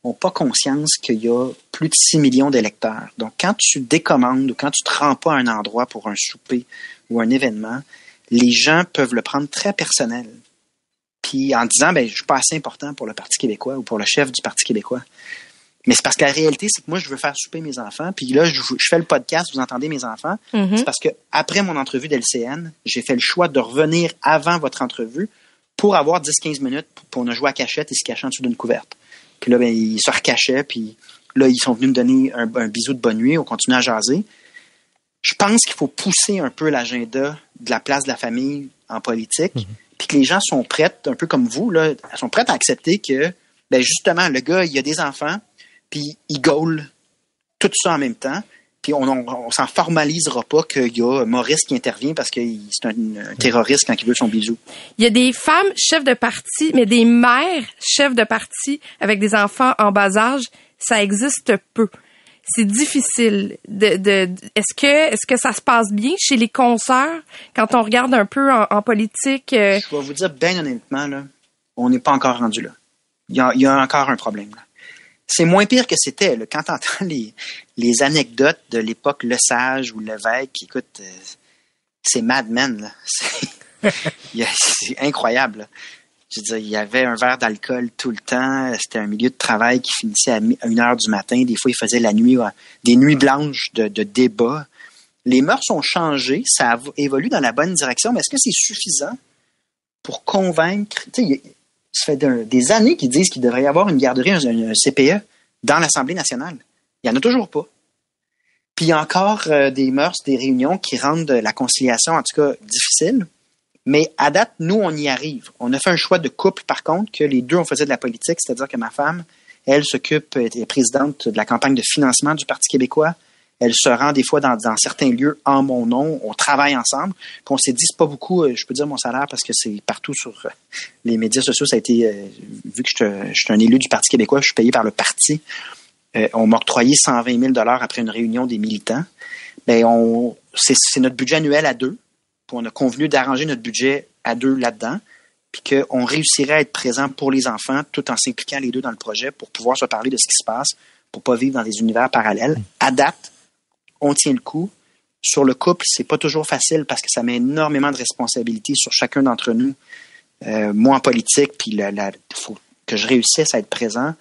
Speaker 6: ont pas conscience qu'il y a plus de 6 millions d'électeurs. Donc, quand tu décommandes ou quand tu te rends pas à un endroit pour un souper ou un événement, les gens peuvent le prendre très personnel puis en disant ben je suis pas assez important pour le Parti québécois ou pour le chef du Parti québécois. Mais c'est parce que la réalité, c'est que moi, je veux faire souper mes enfants. Puis là, je, je fais le podcast, vous entendez mes enfants.
Speaker 2: Mhm.
Speaker 6: C'est parce que après mon entrevue d'LCN, j'ai fait le choix de revenir avant votre entrevue pour avoir 10-15 minutes. Puis on a joué à cachette et se cachant en dessous d'une couverte. Puis là, ben, ils se recachaient. Puis là, ils sont venus me donner un, un bisou de bonne nuit. On continue à jaser. Je pense qu'il faut pousser un peu l'agenda de la place de la famille en politique. Puis que les gens sont prêts, un peu comme vous, là, sont prêts à accepter que, ben justement, le gars, il a des enfants, puis il gaule tout ça en même temps. Puis on, on, on s'en formalisera pas qu'il y a Maurice qui intervient parce que c'est un, un terroriste quand il veut son bisou.
Speaker 2: Il y a des femmes chefs de parti, mais des mères chefs de parti avec des enfants en bas âge, ça existe peu. C'est difficile. Est-ce que est-ce que ça se passe bien chez les consoeurs quand on regarde un peu en, politique euh,
Speaker 6: Je vais vous dire bien honnêtement, là, on n'est pas encore rendu là. Il y a, encore un problème. là. C'est moins pire que c'était. Quand tu entends les, anecdotes de l'époque Le Sage ou Lévesque, écoute, euh, c'est Mad Men. (laughs) C'est incroyable. Je veux il y avait un verre d'alcool tout le temps. C'était un milieu de travail qui finissait à mi- à une heure du matin. Des fois, il faisait la nuit, des nuits blanches de, débats. Les mœurs ont changé. Ça évolue dans la bonne direction. Mais est-ce que c'est suffisant pour convaincre? Tu sais, ça fait des années qu'ils disent qu'il devrait y avoir une garderie, un, un CPE dans l'Assemblée nationale. Il n'y en a toujours pas. Puis il y a encore euh, des mœurs, des réunions qui rendent la conciliation, en tout cas, difficile. Mais à date, nous, on y arrive. On a fait un choix de couple, par contre, que les deux, on faisait de la politique, c'est-à-dire que ma femme, elle s'occupe, elle est présidente de la campagne de financement du Parti québécois. Elle se rend des fois dans, dans certains lieux en mon nom. On travaille ensemble. Puis on s'est dit, c'est pas beaucoup, euh, je peux dire mon salaire parce que c'est partout sur euh, les médias sociaux. Ça a été, euh, vu que je suis un- je suis un élu du Parti québécois, je suis payé par le parti. On m'a octroyé 120 000 après une réunion des militants. Ben, on, c'est, c'est notre budget annuel à deux. On a convenu d'arranger notre budget à deux là-dedans. Puis qu'on réussirait à être présent pour les enfants tout en s'impliquant les deux dans le projet pour pouvoir se parler de ce qui se passe, pour pas vivre dans des univers parallèles. À date, on tient le coup. Sur le couple, c'est pas toujours facile parce que ça met énormément de responsabilités sur chacun d'entre nous. Euh, moi en politique, puis il faut que je réussisse à être présent.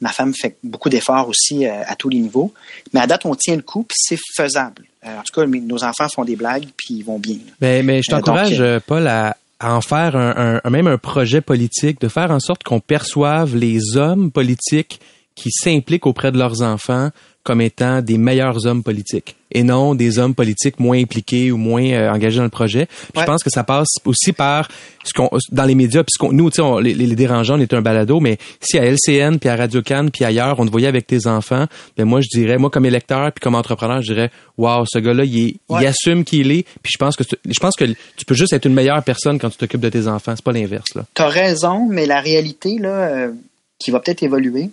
Speaker 6: Ma femme fait beaucoup d'efforts aussi euh, à tous les niveaux. Mais à date, on tient le coup, puis c'est faisable. Euh, en tout cas, nos enfants font des blagues, puis ils vont bien.
Speaker 4: Ben, mais je
Speaker 6: Euh,
Speaker 4: t'encourage, euh, Paul, à, à en faire un, un- même un projet politique, de faire en sorte qu'on perçoive les hommes politiques qui s'impliquent auprès de leurs enfants comme étant des meilleurs hommes politiques et non des hommes politiques moins impliqués ou moins euh, engagés dans le projet. Je pense que ça passe aussi par ce qu'on dans les médias puisqu'on nous tu sais on- les, les dérangeants on est un balado mais si à LCN puis à Radio Cannes puis ailleurs on te voyait avec tes enfants ben moi je dirais moi comme électeur puis comme entrepreneur je dirais waouh ce gars-là il, est- il assume qu'il est puis je pense que tu, je pense que tu peux juste être une meilleure personne quand tu t'occupes de tes enfants c'est pas l'inverse là.
Speaker 6: T'as raison, mais la réalité, là, euh, qui va peut-être évoluer,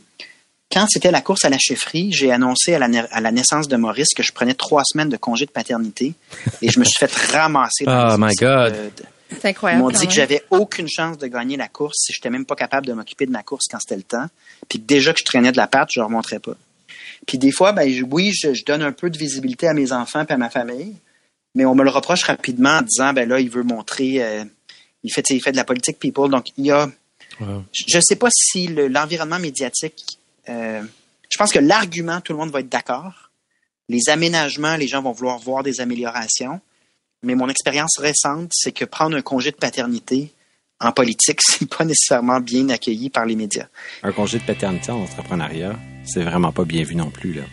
Speaker 6: quand c'était la course à la chefferie, j'ai annoncé à la, na- à la naissance de Maurice que je prenais trois semaines de congé de paternité et je me suis fait ramasser. dans
Speaker 4: Oh
Speaker 6: les
Speaker 4: my God.
Speaker 6: de- de-
Speaker 2: c'est
Speaker 6: Ils
Speaker 2: incroyable.
Speaker 6: m'ont
Speaker 2: quand
Speaker 6: dit que j'avais aucune chance de gagner la course si j'étais même pas capable de m'occuper de ma course quand c'était le temps. Puis que déjà que je traînais de la patte, je ne remonterais pas. Puis des fois, ben je- oui, je, je donne un peu de visibilité à mes enfants et à ma famille, mais on me le reproche rapidement en disant ben là, il veut montrer, euh, il fait, il de la politique people. Donc il y a,
Speaker 4: Wow.
Speaker 6: je ne sais pas si le- l'environnement médiatique, euh, je pense que l'argument, tout le monde va être d'accord. Les aménagements, les gens vont vouloir voir des améliorations. Mais mon expérience récente, c'est que prendre un congé de paternité en politique, (laughs) c'est pas nécessairement bien accueilli par les médias.
Speaker 5: Un congé de paternité en entrepreneuriat, c'est vraiment pas bien vu non plus. Là.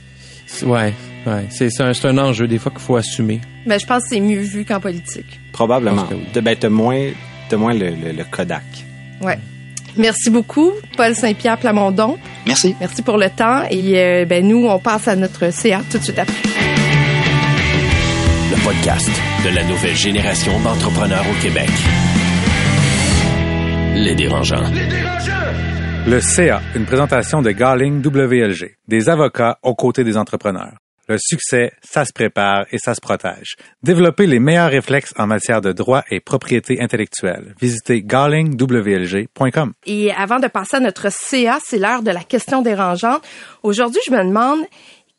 Speaker 4: Ouais, ouais, c'est c'est un, un enjeu des fois qu'il faut assumer.
Speaker 2: Mais je pense que c'est mieux vu qu'en politique.
Speaker 5: Probablement.
Speaker 4: Que oui.
Speaker 5: De- ben, t'as moins, t'as moins le, le- le Kodak.
Speaker 2: Ouais. Merci beaucoup, Paul Saint-Pierre Plamondon.
Speaker 6: Merci.
Speaker 2: Merci pour le temps. Et euh, ben nous, on passe à notre CA tout de suite après.
Speaker 1: Le podcast de la nouvelle génération d'entrepreneurs au Québec. Les dérangeants.
Speaker 7: Le CA, une présentation de Garling WLG, des avocats aux côtés des entrepreneurs. Le succès, ça se prépare et ça se protège. Développez les meilleurs réflexes en matière de droit et propriété intellectuelle. Visitez garlingwlg.com.
Speaker 2: Et avant de passer à notre CA, c'est l'heure de la question dérangeante. Aujourd'hui, je me demande,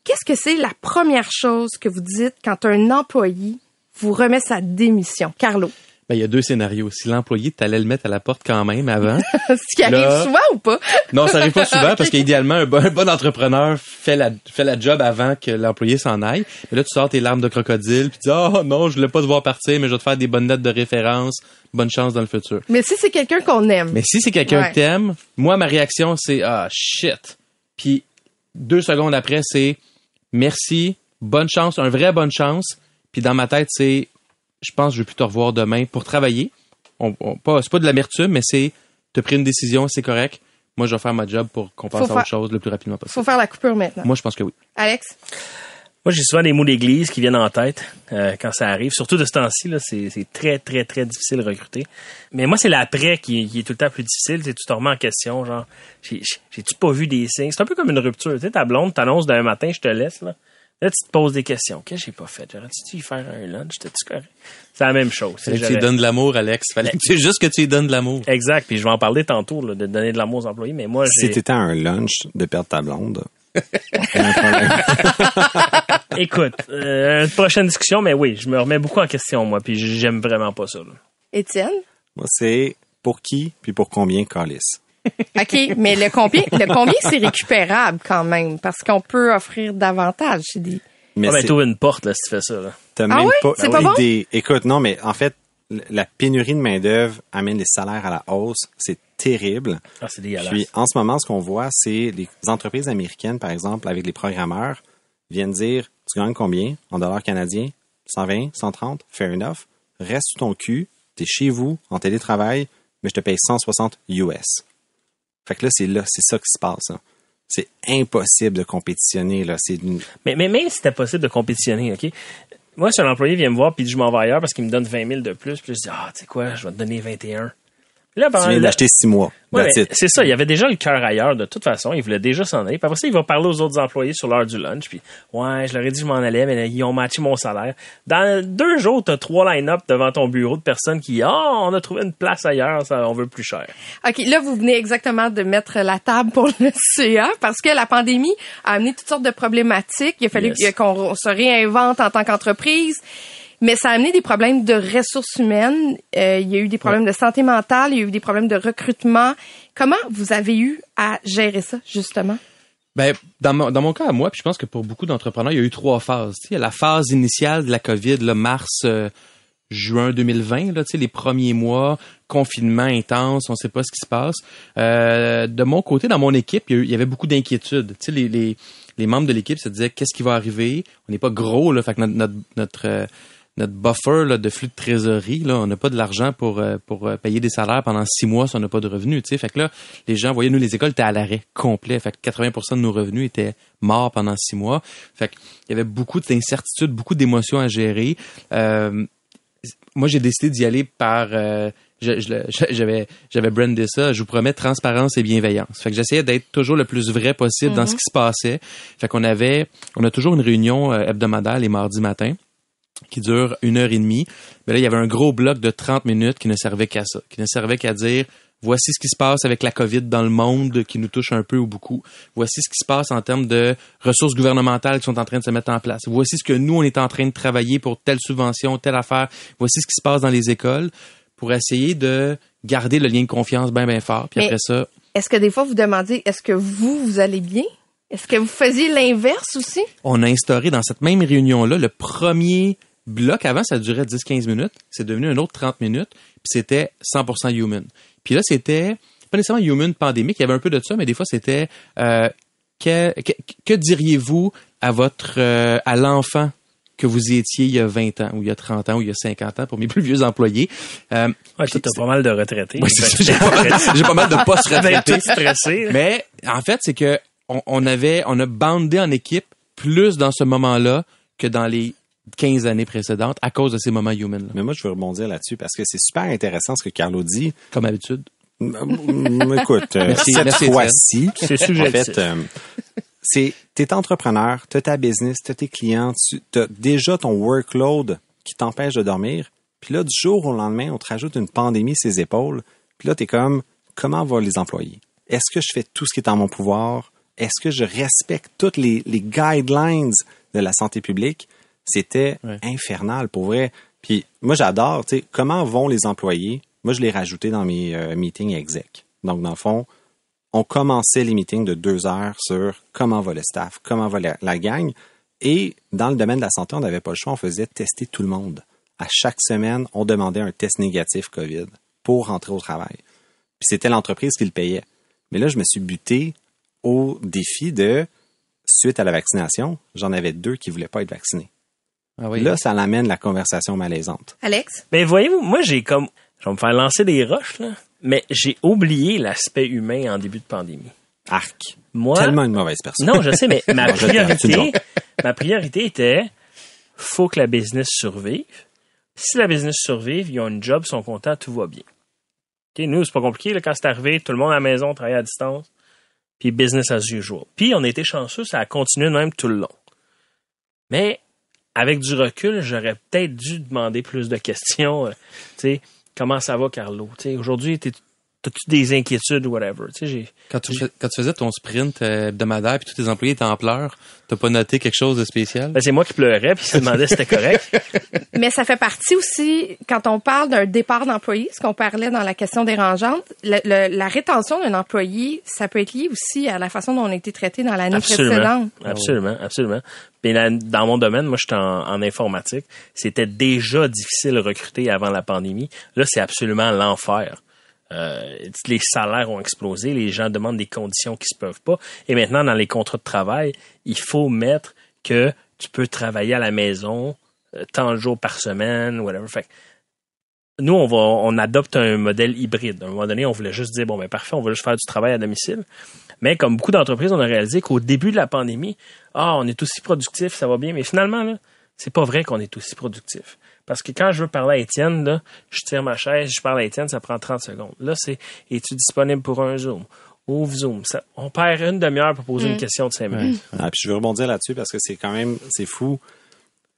Speaker 2: qu'est-ce que c'est la première chose que vous dites quand un employé vous remet sa démission? Carlo.
Speaker 4: Ben, il y a deux scénarios. Si l'employé, t'allais le mettre à la porte quand même avant. (laughs)
Speaker 2: Ce qui arrive
Speaker 4: Là-
Speaker 2: souvent ou pas?
Speaker 4: non, ça arrive pas (laughs) souvent parce qu'idéalement, un bon, un bon entrepreneur fait la, fait la job avant que l'employé s'en aille. Mais là, tu sors tes larmes de crocodile puis tu dis, oh non, je voulais pas te voir partir, mais je vais te faire des bonnes notes de référence. Bonne chance dans le futur.
Speaker 2: Mais si c'est quelqu'un qu'on aime.
Speaker 4: Mais si c'est quelqu'un
Speaker 2: Ouais.
Speaker 4: que t'aimes, moi, ma réaction, c'est, ah, shit. Puis, deux secondes après, c'est, merci, bonne chance, un vrai bonne chance. Puis dans ma tête, c'est, je pense que je vais plus te revoir demain pour travailler. On, on- pas, c'est pas de l'amertume, mais c'est, t'as pris une décision, c'est correct. Moi, je vais faire ma job pour qu'on passe
Speaker 2: Faut
Speaker 4: à autre chose le plus rapidement
Speaker 2: Faut
Speaker 4: possible.
Speaker 2: faire la coupure maintenant.
Speaker 4: Moi, je pense que oui.
Speaker 2: Alex?
Speaker 3: Moi, j'ai souvent des mots d'église qui viennent en tête euh, quand ça arrive. Surtout de ce temps-ci, là, c'est c'est très, très, très difficile de recruter. Mais moi, c'est l'après qui, qui est tout le temps plus difficile. Tu te remets en question, genre, j'ai- j'ai- j'ai-tu pas vu des signes? C'est un peu comme une rupture. Tu sais, ta blonde t'annonce d'un matin, je te laisse, là. Là, tu te poses des questions. Qu'est-ce que j'ai pas fait? J'aurais-tu dû y faire un lunch? T'es-tu correct? C'est la même chose.
Speaker 4: Fallait que tu lui donnes de l'amour, Alex. Fallait que tu, juste que tu lui donnes de l'amour.
Speaker 3: Exact. Puis je vais en parler tantôt, là, de donner de l'amour aux employés. Mais moi,
Speaker 5: Si t'étais à un lunch de perdre ta blonde. (laughs) (laughs)
Speaker 3: Écoute, euh, une prochaine discussion, mais oui, je me remets beaucoup en question, moi. Puis j'aime vraiment pas ça, là.
Speaker 2: Étienne?
Speaker 5: Moi, c'est pour qui puis pour combien calice.
Speaker 2: OK, mais le combien, le combien c'est récupérable quand même, parce qu'on peut offrir davantage. C'est des...
Speaker 5: Mais
Speaker 3: Ah, ben, t'ouvres une porte, là, si tu fais ça, là.
Speaker 5: t'as
Speaker 2: Ah
Speaker 5: même
Speaker 2: oui?
Speaker 5: pas,
Speaker 2: C'est pas bon?
Speaker 5: Écoute, non, mais en fait, la pénurie de main-d'œuvre amène les salaires à la hausse. C'est terrible.
Speaker 3: Ah, c'est dégueulasse.
Speaker 5: Puis, en ce moment, ce qu'on voit, c'est les entreprises américaines, par exemple, avec les programmeurs, viennent dire, tu gagnes combien en dollars canadiens? 120, 130, fair enough. Reste sous ton cul, t'es chez vous, en télétravail, mais je te paye 160 US. Fait que là, c'est là, c'est ça qui se passe. C'est impossible de compétitionner, là.
Speaker 3: Mais, mais même si c'était possible de compétitionner, OK? Moi, si un employé vient me voir puis je m'en vais ailleurs parce qu'il me donne 20 000 de plus, puis je dis, ah, tu sais quoi, je vais te donner 21. Là,
Speaker 5: tu viens d'acheter six mois.
Speaker 3: Ouais, c'est ça, il avait déjà le cœur ailleurs de toute façon, il voulait déjà s'en aller. Puis après ça, il va parler aux autres employés sur l'heure du lunch, puis ouais, je leur ai dit que je m'en allais, mais là, ils ont matché mon salaire. Dans deux jours, t'as trois line-up devant ton bureau de personnes qui, oh, on a trouvé une place ailleurs, ça, on veut plus cher.
Speaker 2: OK, là, vous venez exactement de mettre la table pour le (laughs) CA parce que la pandémie a amené toutes sortes de problématiques. Il a fallu
Speaker 3: Yes.
Speaker 2: qu'on se réinvente en tant qu'entreprise. Mais ça a amené des problèmes de ressources humaines. Euh, il y a eu des problèmes de santé mentale. Il y a eu des problèmes de recrutement. Comment vous avez eu à gérer ça, justement?
Speaker 4: Ben, dans mon, dans mon cas à moi, puis je pense que pour beaucoup d'entrepreneurs, il y a eu trois phases. Tu sais, il y a la phase initiale de la COVID, là, mars, euh, juin 2020, là, tu sais, les premiers mois, confinement intense, on sait pas ce qui se passe. Euh, de mon côté, dans mon équipe, il y, a eu- il y avait beaucoup d'inquiétudes. Tu sais, les, les, les membres de l'équipe se disaient qu'est-ce qui va arriver? On n'est pas gros, là, fait que notre notre notre, notre buffer là, de flux de trésorerie, là, on n'a pas de l'argent pour euh, pour euh, payer des salaires pendant six mois si on n'a pas de revenus. Fait que là, les gens voyaient nous les écoles étaient à l'arrêt complet. Fait que 80% de nos revenus étaient morts pendant six mois. Fait que il y avait beaucoup d'incertitudes, beaucoup d'émotions à gérer. Euh, moi, j'ai décidé d'y aller par. euh, j'avais j'avais brandé ça. Je vous promets transparence et bienveillance. Fait que j'essayais d'être toujours le plus vrai possible dans ce qui se passait. Fait qu'on avait, on a toujours une réunion hebdomadaire les mardis matins qui dure une heure et demie. Mais là, il y avait un gros bloc de 30 minutes qui ne servait qu'à ça, qui ne servait qu'à dire voici ce qui se passe avec la COVID dans le monde qui nous touche un peu ou beaucoup. Voici ce qui se passe en termes de ressources gouvernementales qui sont en train de se mettre en place. Voici ce que nous, on est en train de travailler pour telle subvention, telle affaire. Voici ce qui se passe dans les écoles pour essayer de garder le lien de confiance bien, bien fort. Puis
Speaker 2: Mais-
Speaker 4: après ça,
Speaker 2: Est-ce que des fois, vous demandez, est-ce que vous, vous allez bien? Est-ce que vous faisiez l'inverse aussi?
Speaker 4: on a instauré dans cette même réunion-là le premier bloc. Avant, ça durait 10-15 minutes. C'est devenu un autre 30 minutes. Puis c'était 100% human. Puis là, c'était pas nécessairement human pandémique. Il y avait un peu de ça, mais des fois, c'était euh, que, que, que diriez-vous à votre euh, à l'enfant que vous étiez il y a 20 ans ou il y a 30 ans ou il y a 50 ans pour mes plus vieux employés? Euh,
Speaker 3: Ouais, t'as pas mal de retraités.
Speaker 4: ouais, j'ai pas (laughs) pas mal de postes
Speaker 3: Vous êtes
Speaker 4: retraités.
Speaker 3: tous stressés. là.
Speaker 4: Mais en fait, c'est que on, on avait, on a bandé en équipe plus dans ce moment-là que dans les 15 années précédentes à cause de ces moments human là
Speaker 5: Mais moi, je veux rebondir là-dessus parce que c'est super intéressant ce que Carlo dit.
Speaker 4: comme d'habitude.
Speaker 5: Mm, Écoute, euh,
Speaker 4: Merci,
Speaker 5: cette fois-ci,
Speaker 3: C'est
Speaker 5: en fait, euh, c'est t'es entrepreneur, t'as ta business, t'as tes clients, tu as déjà ton workload qui t'empêche de dormir. Puis là, du jour au lendemain, on te rajoute une pandémie sur ses épaules. Puis là, t'es comme, comment vont les employés? Est-ce que je fais tout ce qui est en mon pouvoir? Est-ce que je respecte toutes les, les guidelines de la santé publique? C'était
Speaker 4: Ouais.
Speaker 5: infernal. Pour vrai, Puis moi, j'adore, tu sais, comment vont les employés? Moi, je l'ai rajouté dans mes euh, meetings exec. Donc, dans le fond, on commençait les meetings de deux heures sur comment va le staff, comment va la, la gang. Et dans le domaine de la santé, on n'avait pas le choix, on faisait tester tout le monde. À chaque semaine, on demandait un test négatif COVID pour rentrer au travail. Puis c'était l'entreprise qui le payait. Mais là, je me suis buté au défi de, suite à la vaccination, j'en avais deux qui voulaient pas être vaccinés.
Speaker 4: Ah oui.
Speaker 5: Là, ça l'amène la conversation malaisante.
Speaker 2: Alex?
Speaker 3: Mais voyez-vous, moi, j'ai comme. Je vais me faire lancer des roches, là. Mais j'ai oublié l'aspect humain en début de pandémie.
Speaker 5: Arc.
Speaker 3: Moi.
Speaker 5: Tellement une mauvaise personne.
Speaker 3: Non, je sais, mais ma (laughs) priorité, ma priorité était, faut que la business survive. Si la business survive, ils ont une job, ils sont contents, tout va bien. OK, nous, c'est pas compliqué, là, quand c'est arrivé, tout le monde à la maison, travaille à distance, puis business as usual. Puis on a été chanceux, ça a continué de même tout le long. Mais, avec du recul, j'aurais peut-être dû demander plus de questions. euh, comment ça va, Carlo? Tu sais, aujourd'hui, t'as-tu des inquiétudes ou whatever? Tu sais, j'ai,
Speaker 4: Quand tu, fais- quand tu faisais ton sprint euh, hebdomadaire puis tous tes employés étaient en pleurs, t'as pas noté quelque chose de spécial?
Speaker 3: ben, c'est moi qui pleurais, puis il se demandait si c'était correct. (laughs)
Speaker 2: Mais ça fait partie aussi, quand on parle d'un départ d'employé, ce qu'on parlait dans la question dérangeante, le- le- la rétention d'un employé, ça peut être lié aussi à la façon dont on a été traité dans l'année
Speaker 3: Absolument.
Speaker 2: précédente.
Speaker 3: Absolument, absolument. Puis là, dans mon domaine, moi, j'étais en, en informatique. C'était déjà difficile de recruter avant la pandémie. Là, c'est absolument l'enfer. Euh, les salaires ont explosé, les gens demandent des conditions qui se peuvent pas. Et maintenant, dans les contrats de travail, il faut mettre que tu peux travailler à la maison euh, tant de jours par semaine, whatever. Fait que nous, on va, on adopte un modèle hybride. À un moment donné, on voulait juste dire, bon, ben, parfait, on va juste faire du travail à domicile. Mais comme beaucoup d'entreprises, on a réalisé qu'au début de la pandémie, ah, on est aussi productif, ça va bien. Mais finalement, là, c'est pas vrai qu'on est aussi productif. Parce que quand je veux parler à Étienne, là, je tire ma chaise, je parle à Étienne, ça prend 30 secondes. Là, c'est es-tu disponible pour un Zoom? Ouvre Zoom. Ça- on perd une demi-heure pour poser une question de 5 minutes.
Speaker 5: Ah, puis je veux rebondir là-dessus parce que c'est quand même, c'est fou.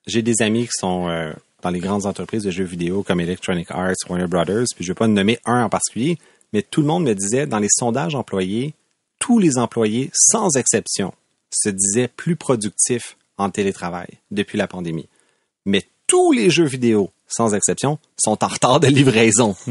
Speaker 5: J'ai des amis qui sont euh, dans les grandes entreprises de jeux vidéo comme Electronic Arts, Warner Brothers, puis je ne vais pas nommer un en particulier, mais tout le monde me disait, dans les sondages employés, tous les employés, sans exception, se disaient plus productifs en télétravail depuis la pandémie. Mais tous les jeux vidéo, sans exception, sont en retard de livraison. (laughs)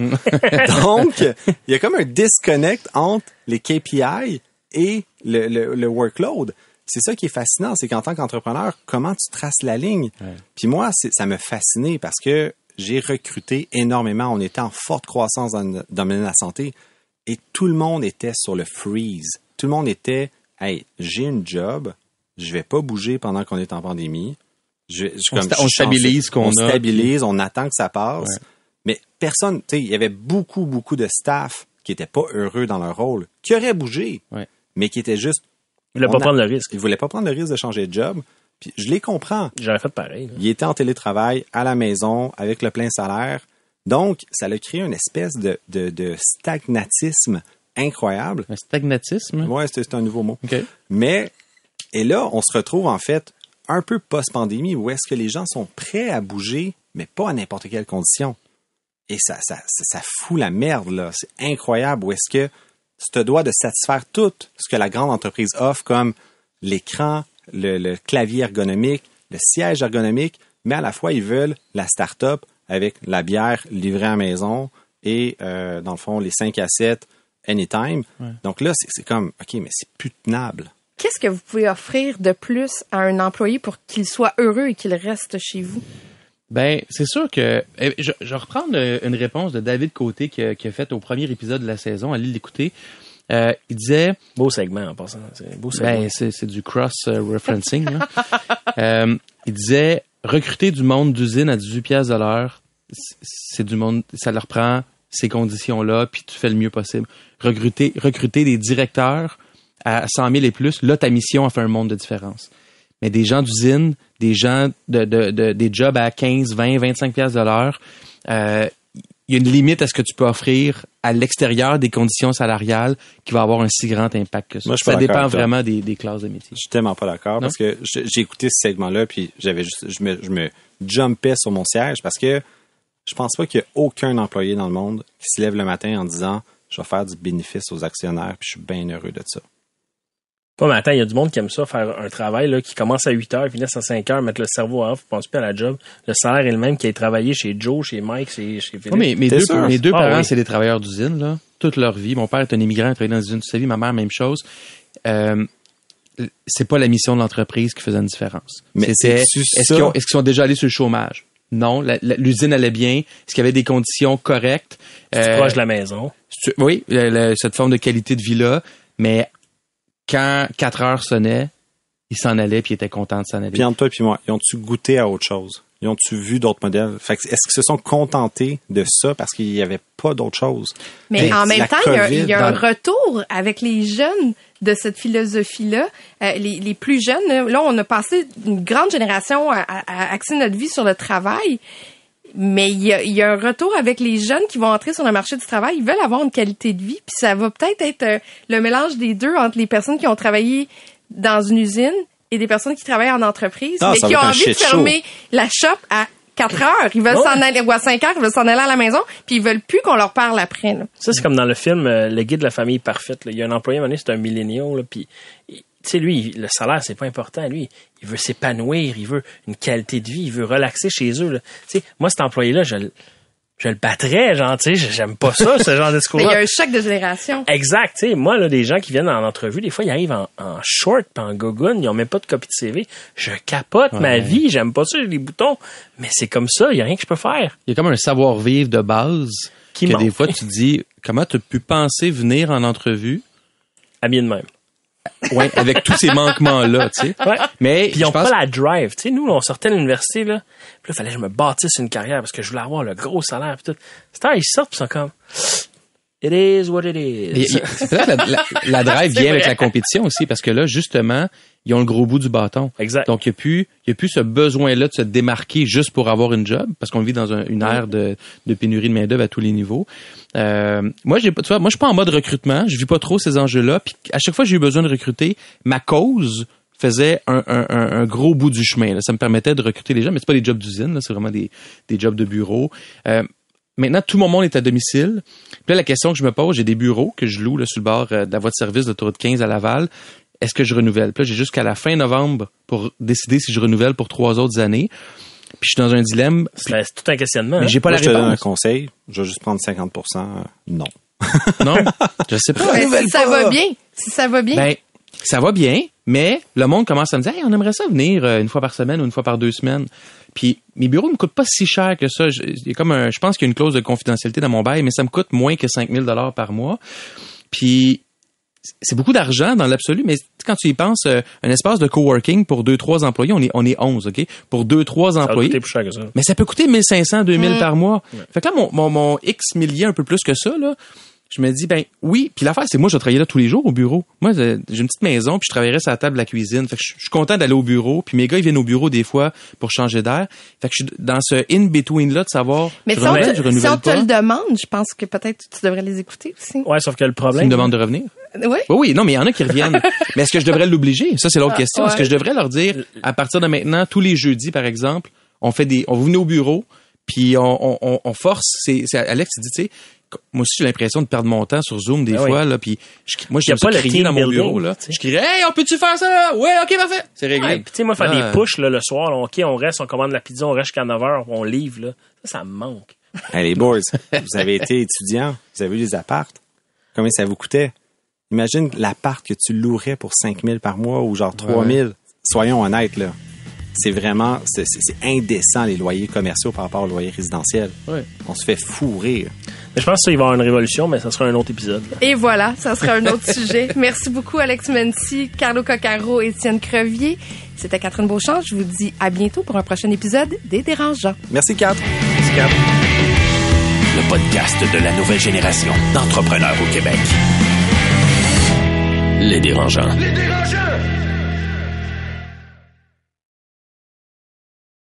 Speaker 5: Donc, il y a comme un disconnect entre les KPI et le, le- le workload. C'est ça qui est fascinant, c'est qu'en tant qu'entrepreneur, comment tu traces la ligne? Puis moi, ça me fasciné parce que j'ai recruté énormément. On était en forte croissance dans le domaine de la santé et tout le monde était sur le freeze. Tout le monde était, hey, j'ai une job, je vais pas bouger pendant qu'on est en pandémie. Je, je-
Speaker 4: On
Speaker 5: comme, je
Speaker 4: stabilise ce qu'on
Speaker 5: On
Speaker 4: a,
Speaker 5: stabilise, on attend que ça passe.
Speaker 4: Ouais.
Speaker 5: Mais personne, tu sais, il y avait beaucoup, beaucoup de staff qui étaient pas heureux dans leur rôle, qui auraient bougé,
Speaker 4: Ouais.
Speaker 5: mais qui étaient juste,
Speaker 3: Il voulait
Speaker 5: On
Speaker 3: pas
Speaker 5: a-
Speaker 3: prendre le risque.
Speaker 5: ils voulaient pas prendre le risque de changer de job. Puis je les comprends.
Speaker 3: J'aurais fait pareil. là.
Speaker 5: Ils étaient en télétravail, à la maison, avec le plein salaire. Donc, ça a créé une espèce de, de, de stagnatisme incroyable.
Speaker 4: Un stagnatisme?
Speaker 5: Ouais, c'est un nouveau mot. Mais, et là, on se retrouve en fait un peu post-pandémie où est-ce que les gens sont prêts à bouger, mais pas à n'importe quelle condition. Et ça, ça, ça, ça fout la merde, là. C'est incroyable où est-ce que tu te dois de satisfaire tout ce que la grande entreprise offre comme l'écran, le, le clavier ergonomique, le siège ergonomique, mais à la fois, ils veulent la start-up avec la bière livrée à la maison et, euh, dans le fond, les 5 à 7 anytime. Donc là, c'est c'est comme, OK, mais c'est plus tenable.
Speaker 2: Qu'est-ce que vous pouvez offrir de plus à un employé pour qu'il soit heureux et qu'il reste chez vous?
Speaker 4: Ben, c'est sûr que eh, je, reprendre euh, une réponse de David Côté qui a, qui a fait au premier épisode de la saison. Allez l'écouter. Euh, il disait,
Speaker 3: Beau segment en passant. C'est beau segment.
Speaker 4: ben, c'est, c'est du cross-referencing. là. (laughs) Euh, il disait, recruter du monde d'usine à 18 pièces de l'heure, c'est du monde, ça leur prend ces conditions-là, puis tu fais le mieux possible. Recruter, recruter des directeurs à 100 000 et plus, là, ta mission a fait un monde de différence. Mais des gens d'usine, des gens de, de, de- des jobs à 15, 20, 25 pièces de l'heure, euh, il y a une limite à ce que tu peux offrir à l'extérieur des conditions salariales qui va avoir un si grand impact que ça.
Speaker 5: Moi, je suis
Speaker 4: ça dépend vraiment des, des classes de métier.
Speaker 5: Je suis tellement pas d'accord parce que j'ai écouté ce segment-là puis j'avais juste, je me, je me jumpais sur mon siège parce que je pense pas qu'il y a aucun employé dans le monde qui se lève le matin en disant je vais faire du bénéfice aux actionnaires puis je suis bien heureux de ça.
Speaker 3: Ouais, mais attends, il y a du monde qui aime ça, faire un travail là, qui commence à 8 heures, finit à 5 heures, mettre le cerveau à off, pense plus à la job. Le salaire est le même qui a travaillé chez Joe, chez Mike, chez, chez Philippe.
Speaker 4: Ouais, mais mes deux, mes deux
Speaker 3: Ah
Speaker 4: parents,
Speaker 3: oui.
Speaker 4: c'est des travailleurs d'usine, là. Toute leur vie. Mon père est un immigrant, il a travaillé dans une usine toute sa vie. Ma mère, même chose. Euh, c'est pas la mission de l'entreprise qui faisait une différence.
Speaker 5: Mais
Speaker 4: C'était, est-ce qu'ils, ont- est-ce qu'ils sont déjà allés sur le chômage? Non. La- la- l'usine allait bien. Est-ce qu'il y avait des conditions correctes?
Speaker 3: C'est
Speaker 4: Euh,
Speaker 3: proche de la maison.
Speaker 4: oui, le- le- cette forme de qualité de vie-là. Mais quand 4 heures sonnaient, ils s'en allaient puis ils étaient contents de s'en aller.
Speaker 5: Puis entre toi et moi, ils ont-tu goûté à autre chose? Ils ont-tu vu d'autres modèles? Fait que est-ce qu'ils se sont contentés de ça parce qu'il n'y avait pas d'autre chose?
Speaker 2: Mais
Speaker 5: Ben,
Speaker 2: en même temps, il y a,
Speaker 5: COVID,
Speaker 2: il y a un
Speaker 5: dans-
Speaker 2: retour avec les jeunes de cette philosophie-là. Euh, les, les plus jeunes, là, là, on a passé une grande génération à, à- à axer notre vie sur le travail. Mais il y, a, il y a un retour avec les jeunes qui vont entrer sur le marché du travail. Ils veulent avoir une qualité de vie. Puis ça va peut-être être euh, le mélange des deux entre les personnes qui ont travaillé dans une usine et des personnes qui travaillent en entreprise,
Speaker 5: Ah,
Speaker 2: mais qui ont envie de
Speaker 5: show.
Speaker 2: fermer la shop à 4 heures. Ils veulent
Speaker 3: Ouais.
Speaker 2: s'en aller, ou à 5 heures, ils veulent s'en aller à la maison, puis ils veulent plus qu'on leur parle après. Là.
Speaker 3: Ça, c'est comme dans le film euh, Le guide de la famille parfaite. là. Il y a un employé, à un moment donné, c'est un millénial, là, puis tu sais, lui, le salaire, c'est pas important. Lui, il veut s'épanouir, il veut une qualité de vie, il veut relaxer chez eux. là. Tu sais, moi, cet employé-là, je, le- je le battrais, genre, tu sais, j'aime pas ça, ce genre de (laughs)
Speaker 2: Mais il y
Speaker 3: discours-là.
Speaker 2: a un choc de génération.
Speaker 3: Exact, tu sais, moi, là, des gens qui viennent en entrevue, des fois, ils arrivent en, en short pis en gogoon, ils ont même pas de copie de CV. Je capote ma vie, j'aime pas ça, j'ai les boutons. Mais c'est comme ça, il y a rien que je peux faire.
Speaker 4: Il y a comme un savoir-vivre de base
Speaker 3: Qui
Speaker 4: que
Speaker 3: manque.
Speaker 4: des fois tu te dis comment tu as pu penser venir en entrevue?
Speaker 3: Habillé de même.
Speaker 4: Ouais, avec tous ces manquements-là, tu sais.
Speaker 3: Ouais.
Speaker 4: Mais
Speaker 3: Puis ils ont
Speaker 4: pense
Speaker 3: pas la drive. Tu sais, nous, on sortait de l'université, là. Puis là, il fallait que je me bâtisse une carrière parce que je voulais avoir le gros salaire. Puis tout. Heure, ils sortent, puis ils sont comme... It is what it is.
Speaker 4: c'est la, la- la (laughs) drive vient avec la compétition aussi parce que là justement, ils ont le gros bout du bâton.
Speaker 3: Exact.
Speaker 4: Donc il y a plus il y a plus ce besoin-là de se démarquer juste pour avoir une job parce qu'on vit dans un- une ère de, de pénurie de main-d'œuvre à tous les niveaux. Euh, moi j'ai pas tu vois, moi je suis pas en mode recrutement, je vis pas trop ces enjeux-là puis à chaque fois que j'ai eu besoin de recruter, ma cause faisait un, un- un- gros bout du chemin. là. Ça me permettait de recruter les gens, mais c'est pas des jobs d'usine, c'est vraiment des, des jobs de bureau. Euh, Maintenant, tout mon monde est à domicile. Puis là, la question que je me pose, j'ai des bureaux que je loue là, sur le bord euh, de la voie de service de l'autoroute 15 à Laval. Est-ce que je renouvelle? Puis là, j'ai jusqu'à la fin novembre pour décider si je renouvelle pour trois autres années. Puis je suis dans un dilemme.
Speaker 3: C'est tout un questionnement.
Speaker 4: Mais
Speaker 3: hein?
Speaker 4: j'ai pas
Speaker 5: Moi,
Speaker 4: la
Speaker 5: je te donne un
Speaker 4: réponse.
Speaker 5: conseil. Je vais juste prendre 50 euh, Non. (laughs)
Speaker 4: Non, je sais pas.
Speaker 2: Mais si ça va bien, si ça va bien,
Speaker 4: Ben, ça va bien, mais le monde commence à me dire, hey, on aimerait ça venir euh, une fois par semaine ou une fois par deux semaines. Puis mes bureaux ne me coûtent pas si cher que ça. Je, il y a comme un, je pense qu'il y a une clause de confidentialité dans mon bail, mais ça me coûte moins que 5000 dollars par mois. Puis c'est beaucoup d'argent dans l'absolu, mais quand tu y penses, euh, un espace de coworking pour deux trois employés, on est on est 11, ok, pour deux trois
Speaker 3: Ça
Speaker 4: employés.
Speaker 3: coûter plus cher que ça.
Speaker 4: Mais ça peut coûter 1500, 2000 par mois. Fait que là, mon, mon, mon X milliers, un peu plus que ça, là, je me dis, ben oui. Puis l'affaire, c'est moi, je vais travailler là tous les jours au bureau. Moi, j'ai j'ai une petite maison, puis je travaillerais sur la table de la cuisine. Fait que je je suis content d'aller au bureau. Puis mes gars, ils viennent au bureau des fois pour changer d'air. Fait que je suis dans ce in-between-là de savoir,
Speaker 2: mais
Speaker 4: je
Speaker 2: si on, te,
Speaker 4: je
Speaker 2: si
Speaker 4: renouvelle
Speaker 2: on te
Speaker 4: pas.
Speaker 2: le demande, je pense que peut-être tu devrais les écouter aussi.
Speaker 3: Ouais, sauf que le problème.
Speaker 4: une demande de revenir.
Speaker 2: Oui.
Speaker 4: Oui, oui, non, mais il y en a qui reviennent. (laughs) mais est-ce que je devrais l'obliger? Ça, c'est l'autre
Speaker 2: Ah,
Speaker 4: question. Est-ce que je devrais leur dire, à partir de maintenant, tous les jeudis, par exemple, on fait des, on vous venez au bureau, puis on, on, on- force, c'est, Alex qui dit, tu sais, moi aussi, j'ai l'impression de perdre mon temps sur Zoom des
Speaker 3: Ah
Speaker 4: fois, là, puis je- moi, ça
Speaker 3: pas le
Speaker 4: crier dans mon
Speaker 3: building,
Speaker 4: bureau, là. Je crierais, hey, on peut-tu faire ça? Ouais, ok, parfait. C'est réglé.
Speaker 3: Ouais, puis tu sais, moi, faire
Speaker 4: Ah.
Speaker 3: des pushs là, le soir, là, OK, on reste, on commande la pizza, on reste jusqu'à 9 h, on livre, là. Ça, ça me manque. (laughs)
Speaker 5: Hey, les boys, vous avez été étudiant, vous avez eu des appartes. Combien ça vous coûtait? Imagine l'appart que tu louerais pour 5 000 par mois ou genre 3 000. Soyons honnêtes, là. C'est vraiment, c'est c'est- c'est indécent les loyers commerciaux par rapport aux loyers résidentiels.
Speaker 4: Ouais.
Speaker 5: On se fait fourrer.
Speaker 3: Mais je pense qu'il va y avoir une révolution, mais ça sera un autre épisode. là.
Speaker 2: Et voilà, ça sera un autre (laughs) sujet. Merci beaucoup, Alex Mency, Carlo Coccaro, Étienne Crevier. C'était Catherine Beauchamp. Je vous dis à bientôt pour un prochain épisode des Dérangeants.
Speaker 5: Merci, Kat.
Speaker 1: Le podcast de la nouvelle génération d'entrepreneurs au Québec. Les dérangeants.
Speaker 8: Les dérangeants!